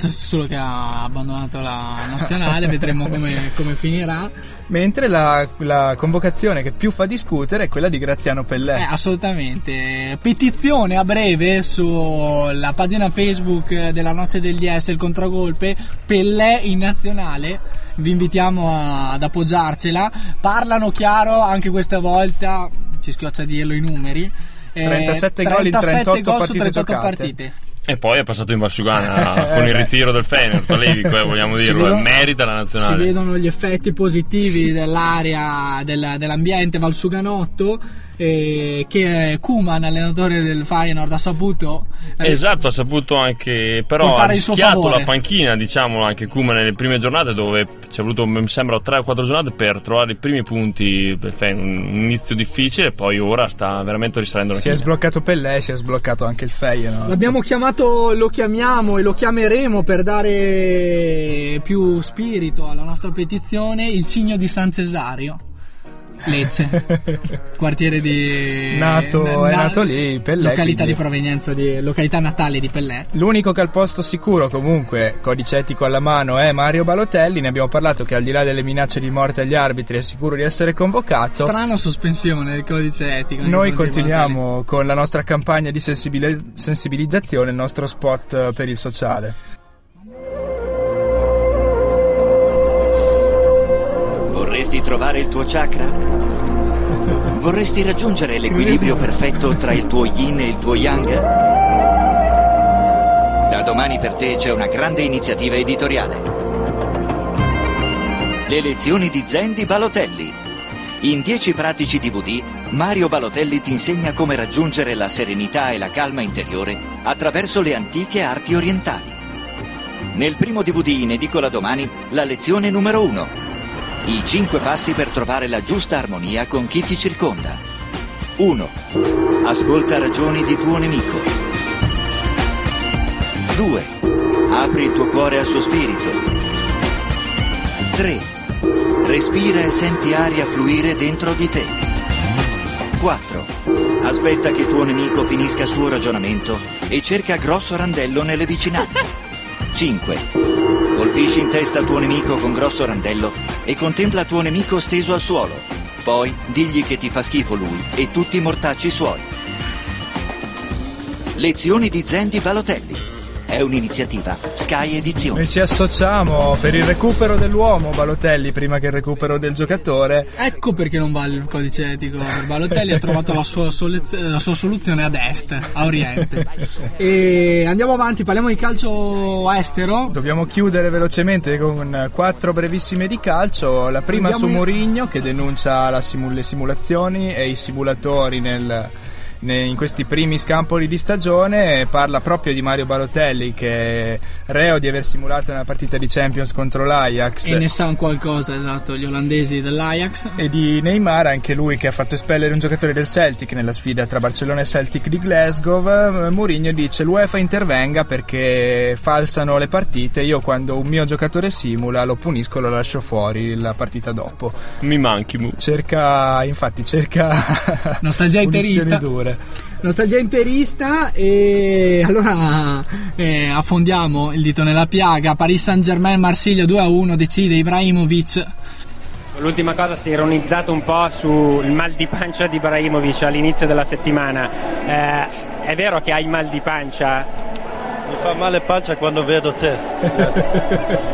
[SPEAKER 2] Solo che ha abbandonato la nazionale, vedremo come, come finirà.
[SPEAKER 1] Mentre la, la convocazione che più fa discutere è quella di Graziano Pellè.
[SPEAKER 2] Eh, assolutamente. Petizione a breve sulla pagina Facebook della Noce del DS, il contragolpe, Pellè in nazionale. Vi invitiamo a- ad appoggiarcela. Parlano chiaro anche questa volta, ci schioccia a dirlo i numeri. Eh,
[SPEAKER 1] 37 gol in
[SPEAKER 2] 37
[SPEAKER 1] 38
[SPEAKER 2] gol su
[SPEAKER 1] partite
[SPEAKER 2] 38
[SPEAKER 1] giocate.
[SPEAKER 2] partite.
[SPEAKER 6] E poi è passato in Valsugana con il ritiro del Fener, Levico, eh, vogliamo
[SPEAKER 2] Si
[SPEAKER 6] dirlo,
[SPEAKER 2] vedono-
[SPEAKER 6] merita la
[SPEAKER 2] Si
[SPEAKER 6] nazionale.
[SPEAKER 2] vedono gli effetti positivi dell'area del- dell'ambiente Valsuganotto eh, che Kuman, allenatore del Feyenoord, ha saputo
[SPEAKER 6] Esatto, ha saputo anche, però ha rischiato la panchina, diciamo, anche Kuma nelle prime giornate dove ci è voluto, mi sembra, 3 o 4 giornate per trovare i primi punti, un inizio difficile, poi ora sta veramente risalendo la
[SPEAKER 1] Si è sbloccato Pellè, si è sbloccato anche il Feyenoord.
[SPEAKER 2] L'abbiamo chiamato, lo chiamiamo e lo chiameremo per dare più spirito alla nostra petizione il cigno di San Cesario. Lecce, quartiere di...
[SPEAKER 1] Nato- è nato lì, Pellè,
[SPEAKER 2] Località
[SPEAKER 1] quindi-
[SPEAKER 2] di provenienza, di, località natale di Pellè.
[SPEAKER 1] L'unico che ha il posto sicuro comunque, codice etico alla mano, è Mario Balotelli. Ne abbiamo parlato che al di là delle minacce di morte agli arbitri è sicuro di essere convocato.
[SPEAKER 2] Strana sospensione del codice etico.
[SPEAKER 1] Noi continuiamo con la nostra campagna di sensibili- sensibilizzazione, il nostro spot eh, per il sociale.
[SPEAKER 15] Trovare il tuo chakra? Vorresti raggiungere l'equilibrio perfetto tra il tuo yin e il tuo yang? Da domani per te c'è una grande iniziativa editoriale. Le lezioni di Zen di Balotelli. In 10 pratici DVD, Mario Balotelli ti insegna come raggiungere la serenità e la calma interiore attraverso le antiche arti orientali. Nel primo DVD in edicola domani, la lezione numero 1. I 5 passi per trovare la giusta armonia con chi ti circonda. 1. Ascolta ragioni di tuo nemico. 2. Apri il tuo cuore al suo spirito. 3. Respira e senti aria fluire dentro di te. 4. Aspetta che tuo nemico finisca il suo ragionamento e cerca grosso randello nelle vicinanze. 5. Colpisci in testa il tuo nemico con grosso randello e contempla tuo nemico steso al suolo. Poi digli che ti fa schifo lui e tutti i mortacci suoi. Lezioni di Zen di Balotelli. È un'iniziativa Sky Edizioni.
[SPEAKER 1] Noi ci associamo per il recupero dell'uomo Balotelli prima che il recupero del giocatore.
[SPEAKER 2] Ecco perché non va il codice etico per Balotelli, ha trovato la sua, solez- la sua soluzione ad est, a oriente. E andiamo avanti, parliamo di calcio estero.
[SPEAKER 1] Dobbiamo chiudere velocemente con quattro brevissime di calcio. La prima
[SPEAKER 2] Andiamo
[SPEAKER 1] su
[SPEAKER 2] in-
[SPEAKER 1] Mourinho che denuncia la simu- le simulazioni e i simulatori nel- ne- in questi primi scampoli di stagione parla proprio di Mario Balotelli che è reo di aver simulato una partita di Champions contro l'Ajax
[SPEAKER 2] E ne sanno qualcosa, esatto, gli olandesi dell'Ajax.
[SPEAKER 1] e di Neymar, anche lui che ha fatto espellere un giocatore del Celtic nella sfida tra Barcellona e Celtic di Glasgow. Mourinho dice l'UEFA intervenga perché falsano le partite. Io quando un mio giocatore simula lo punisco e lo lascio fuori la partita dopo.
[SPEAKER 6] Mi manchi, Mu.
[SPEAKER 1] Cerca, infatti, cerca
[SPEAKER 2] Nostalgia interista.
[SPEAKER 1] dure.
[SPEAKER 2] Nostalgia interista e allora eh, affondiamo il dito nella piaga. Paris Saint Germain Marsiglia 2-1 decide Ibrahimovic.
[SPEAKER 16] L'ultima cosa si è ironizzato un po' sul mal di pancia di Ibrahimovic all'inizio della settimana. Eh, è vero che hai mal di pancia?
[SPEAKER 17] Mi fa male pancia quando vedo te.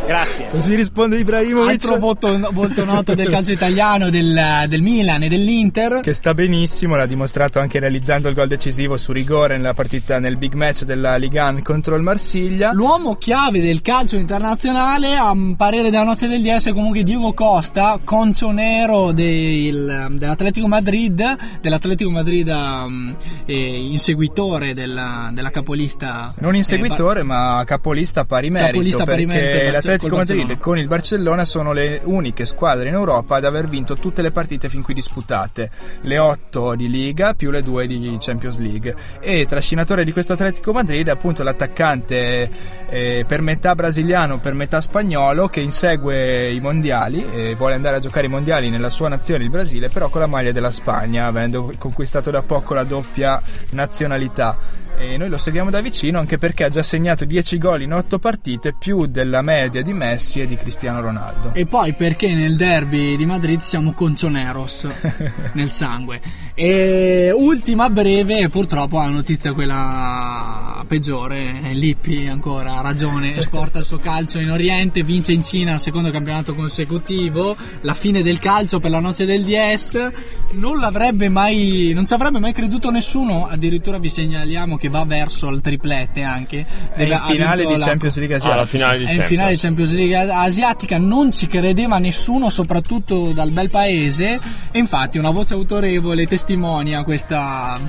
[SPEAKER 16] Grazie.
[SPEAKER 1] Così risponde Ibrahimovic.
[SPEAKER 2] Altro volto, volto noto del calcio italiano, del, del Milan e dell'Inter.
[SPEAKER 1] Che sta benissimo, l'ha dimostrato anche realizzando il gol decisivo su rigore nella partita nel big match della Ligue 1 contro il Marsiglia.
[SPEAKER 2] L'uomo chiave del calcio internazionale, a parere della noce del DS, è comunque Diego Costa, concio nero del- dell'Atletico Madrid, dell'Atletico Madrid um, eh, inseguitore della, della capolista.
[SPEAKER 1] Non
[SPEAKER 2] eh,
[SPEAKER 1] inseguitore, ma capolista pari merito.
[SPEAKER 2] Capolista pari merito
[SPEAKER 1] l'Atletico Madrid con il Barcellona sono le uniche squadre in Europa ad aver vinto tutte le partite fin qui disputate, le 8 di Liga più le 2 di Champions League. E trascinatore di questo Atletico Madrid è appunto l'attaccante eh, per metà brasiliano, per metà spagnolo che insegue i mondiali e vuole andare a giocare i mondiali nella sua nazione, il Brasile, però con la maglia della Spagna, avendo conquistato da poco la doppia nazionalità. E noi lo seguiamo da vicino anche perché ha già segnato 10 gol in 8 partite, più della media di Messi e di Cristiano Ronaldo.
[SPEAKER 2] E poi perché nel derby di Madrid siamo concioneros nel sangue. E ultima breve, purtroppo la notizia quella peggiore, Lippi ancora ha ragione, esporta il suo calcio in Oriente, vince in Cina il secondo campionato consecutivo, la fine del calcio per la noce del DS, non l'avrebbe mai, non ci avrebbe mai creduto nessuno, addirittura vi segnaliamo che va verso il triplete anche.
[SPEAKER 1] È in finale di
[SPEAKER 2] la-
[SPEAKER 1] Champions League
[SPEAKER 6] Ah, la
[SPEAKER 1] asiatica.
[SPEAKER 6] finale di
[SPEAKER 2] è in finale di Champions League asiatica, non ci credeva nessuno, soprattutto dal bel paese, e infatti una voce autorevole testimonia questa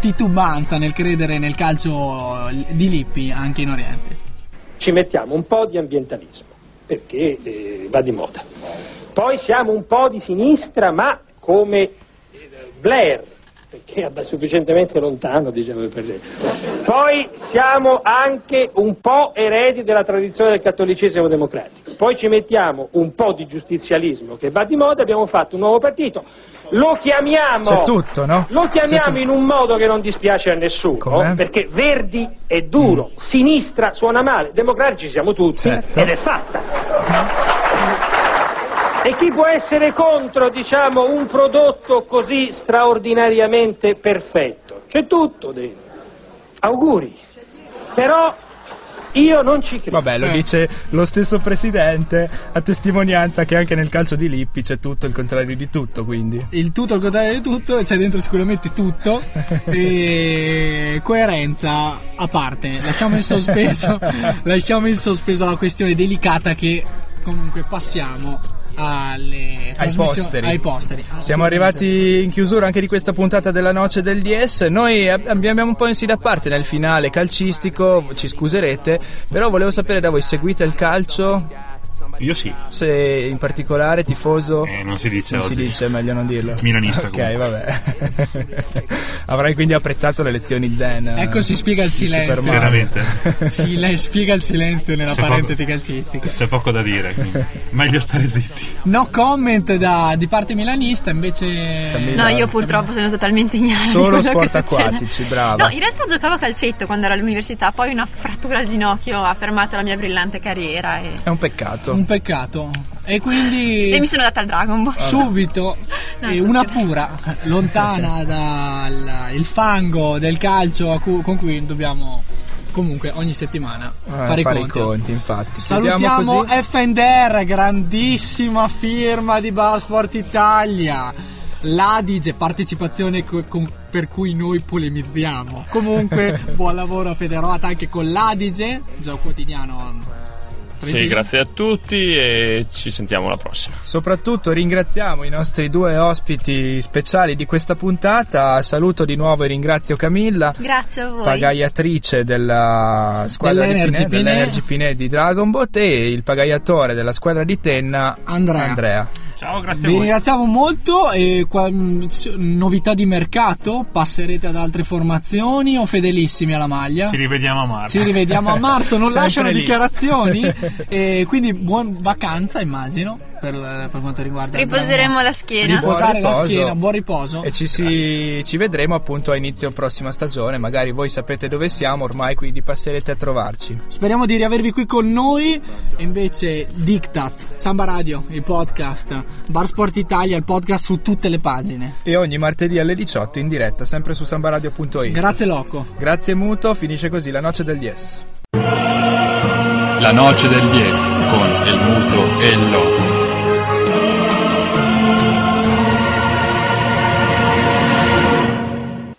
[SPEAKER 2] titubanza nel credere nel calcio di Lippi anche in Oriente.
[SPEAKER 18] Ci mettiamo un po' di ambientalismo, perché eh, va di moda. Poi siamo un po' di sinistra, ma come Blair, perché è sufficientemente lontano, diciamo per esempio. Poi siamo anche un po' eredi della tradizione del cattolicesimo democratico. poi ci mettiamo un po' di giustizialismo che va di moda, abbiamo fatto un nuovo partito. Lo chiamiamo,
[SPEAKER 1] C'è tutto, no?
[SPEAKER 18] lo chiamiamo in un modo che non dispiace a nessuno,
[SPEAKER 1] Com'è?
[SPEAKER 18] perché Verdi è duro, sinistra suona male, democratici siamo tutti
[SPEAKER 1] Certo.
[SPEAKER 18] ed è fatta. E chi può essere contro, diciamo, un prodotto così straordinariamente perfetto? C'è tutto dentro. Auguri. Però io non ci credo.
[SPEAKER 1] Vabbè, lo dice lo stesso presidente, a testimonianza che anche nel calcio di Lippi c'è tutto il contrario di tutto, quindi.
[SPEAKER 2] Il tutto al contrario di tutto, c'è dentro sicuramente tutto. e coerenza a parte, lasciamo in sospeso, lasciamo in sospeso la questione delicata che comunque passiamo alle
[SPEAKER 1] Ai posteri.
[SPEAKER 2] Ai posteri.
[SPEAKER 1] Siamo arrivati in chiusura anche di questa puntata della Noce del DS. Noi ab- abbiamo un po' in da parte nel finale calcistico, ci scuserete, però volevo sapere da voi, seguite il calcio?
[SPEAKER 9] Io sì.
[SPEAKER 1] Se in particolare tifoso?
[SPEAKER 9] Eh, non si dice
[SPEAKER 1] Non si
[SPEAKER 9] oggi.
[SPEAKER 1] dice, è meglio non dirlo.
[SPEAKER 9] Milanista,
[SPEAKER 1] Ok,
[SPEAKER 9] comunque.
[SPEAKER 1] vabbè. Avrai quindi apprezzato le lezioni zen.
[SPEAKER 2] Ecco si spiega il silenzio.
[SPEAKER 9] Veramente.
[SPEAKER 2] Sì, lei spiega il silenzio nella
[SPEAKER 9] C'è
[SPEAKER 2] parentesi
[SPEAKER 9] poco-
[SPEAKER 2] calcistica.
[SPEAKER 9] C'è poco da dire, quindi meglio stare zitti.
[SPEAKER 2] No comment da, di parte milanista, invece.
[SPEAKER 8] No, io purtroppo sono totalmente ignara. di
[SPEAKER 1] Solo sport acquatici, brava.
[SPEAKER 8] No, in realtà giocavo a calcetto quando ero all'università, poi una frattura al ginocchio ha fermato la mia brillante carriera e,
[SPEAKER 1] È un peccato.
[SPEAKER 2] Un peccato. E quindi.
[SPEAKER 8] e mi sono data al Dragon Ball.
[SPEAKER 2] subito
[SPEAKER 8] No,
[SPEAKER 2] eh, una pura lontana dal il fango del calcio cu- con cui dobbiamo comunque ogni settimana
[SPEAKER 1] Eh,
[SPEAKER 2] fare, i
[SPEAKER 1] fare i
[SPEAKER 2] conti.
[SPEAKER 1] conti, infatti.
[SPEAKER 2] Salutiamo
[SPEAKER 1] così.
[SPEAKER 2] FNDR, grandissima firma di Barsport Italia. L'Adige, partecipazione co- con- per cui noi polemizziamo. Comunque, buon lavoro a Federata anche con l'Adige, già quotidiano.
[SPEAKER 6] Sì, grazie a tutti e ci sentiamo alla prossima.
[SPEAKER 1] Soprattutto ringraziamo i nostri due ospiti speciali di questa puntata. Saluto di nuovo e ringrazio Camilla,
[SPEAKER 8] Grazie a voi.
[SPEAKER 1] pagaiatrice della squadra di
[SPEAKER 2] Dell'Energy
[SPEAKER 1] Pinè,
[SPEAKER 2] Pinè.
[SPEAKER 1] dell'Energy Pinè di Dragonbot e il pagaiatore della squadra di Tenna
[SPEAKER 2] Andrea.
[SPEAKER 9] Ciao, grazie
[SPEAKER 2] Vi ringraziamo molto e qua- mh, c- novità di mercato? Passerete ad altre formazioni o fedelissimi alla maglia?
[SPEAKER 9] Ci rivediamo a marzo.
[SPEAKER 2] Ci rivediamo a marzo, non lasciano
[SPEAKER 1] lì.
[SPEAKER 2] dichiarazioni e quindi buon vacanza immagino per, per quanto riguarda il
[SPEAKER 8] Riposeremo la schiena.
[SPEAKER 2] riposare
[SPEAKER 1] Buon
[SPEAKER 2] la
[SPEAKER 1] riposo.
[SPEAKER 2] schiena, buon riposo.
[SPEAKER 1] E ci, si- ci vedremo appunto a inizio prossima stagione. Magari voi sapete dove siamo ormai, quindi passerete a trovarci.
[SPEAKER 2] Speriamo di riavervi qui con noi. E invece Dictat, Samba Radio, il podcast, Bar Sport Italia, il podcast su tutte le pagine.
[SPEAKER 1] E ogni martedì alle 18 in diretta, sempre su sambaradio.it.
[SPEAKER 2] Grazie Loco.
[SPEAKER 1] Grazie Muto, finisce così la noce del Dies.
[SPEAKER 19] La noce del 10 con el muto e il loco.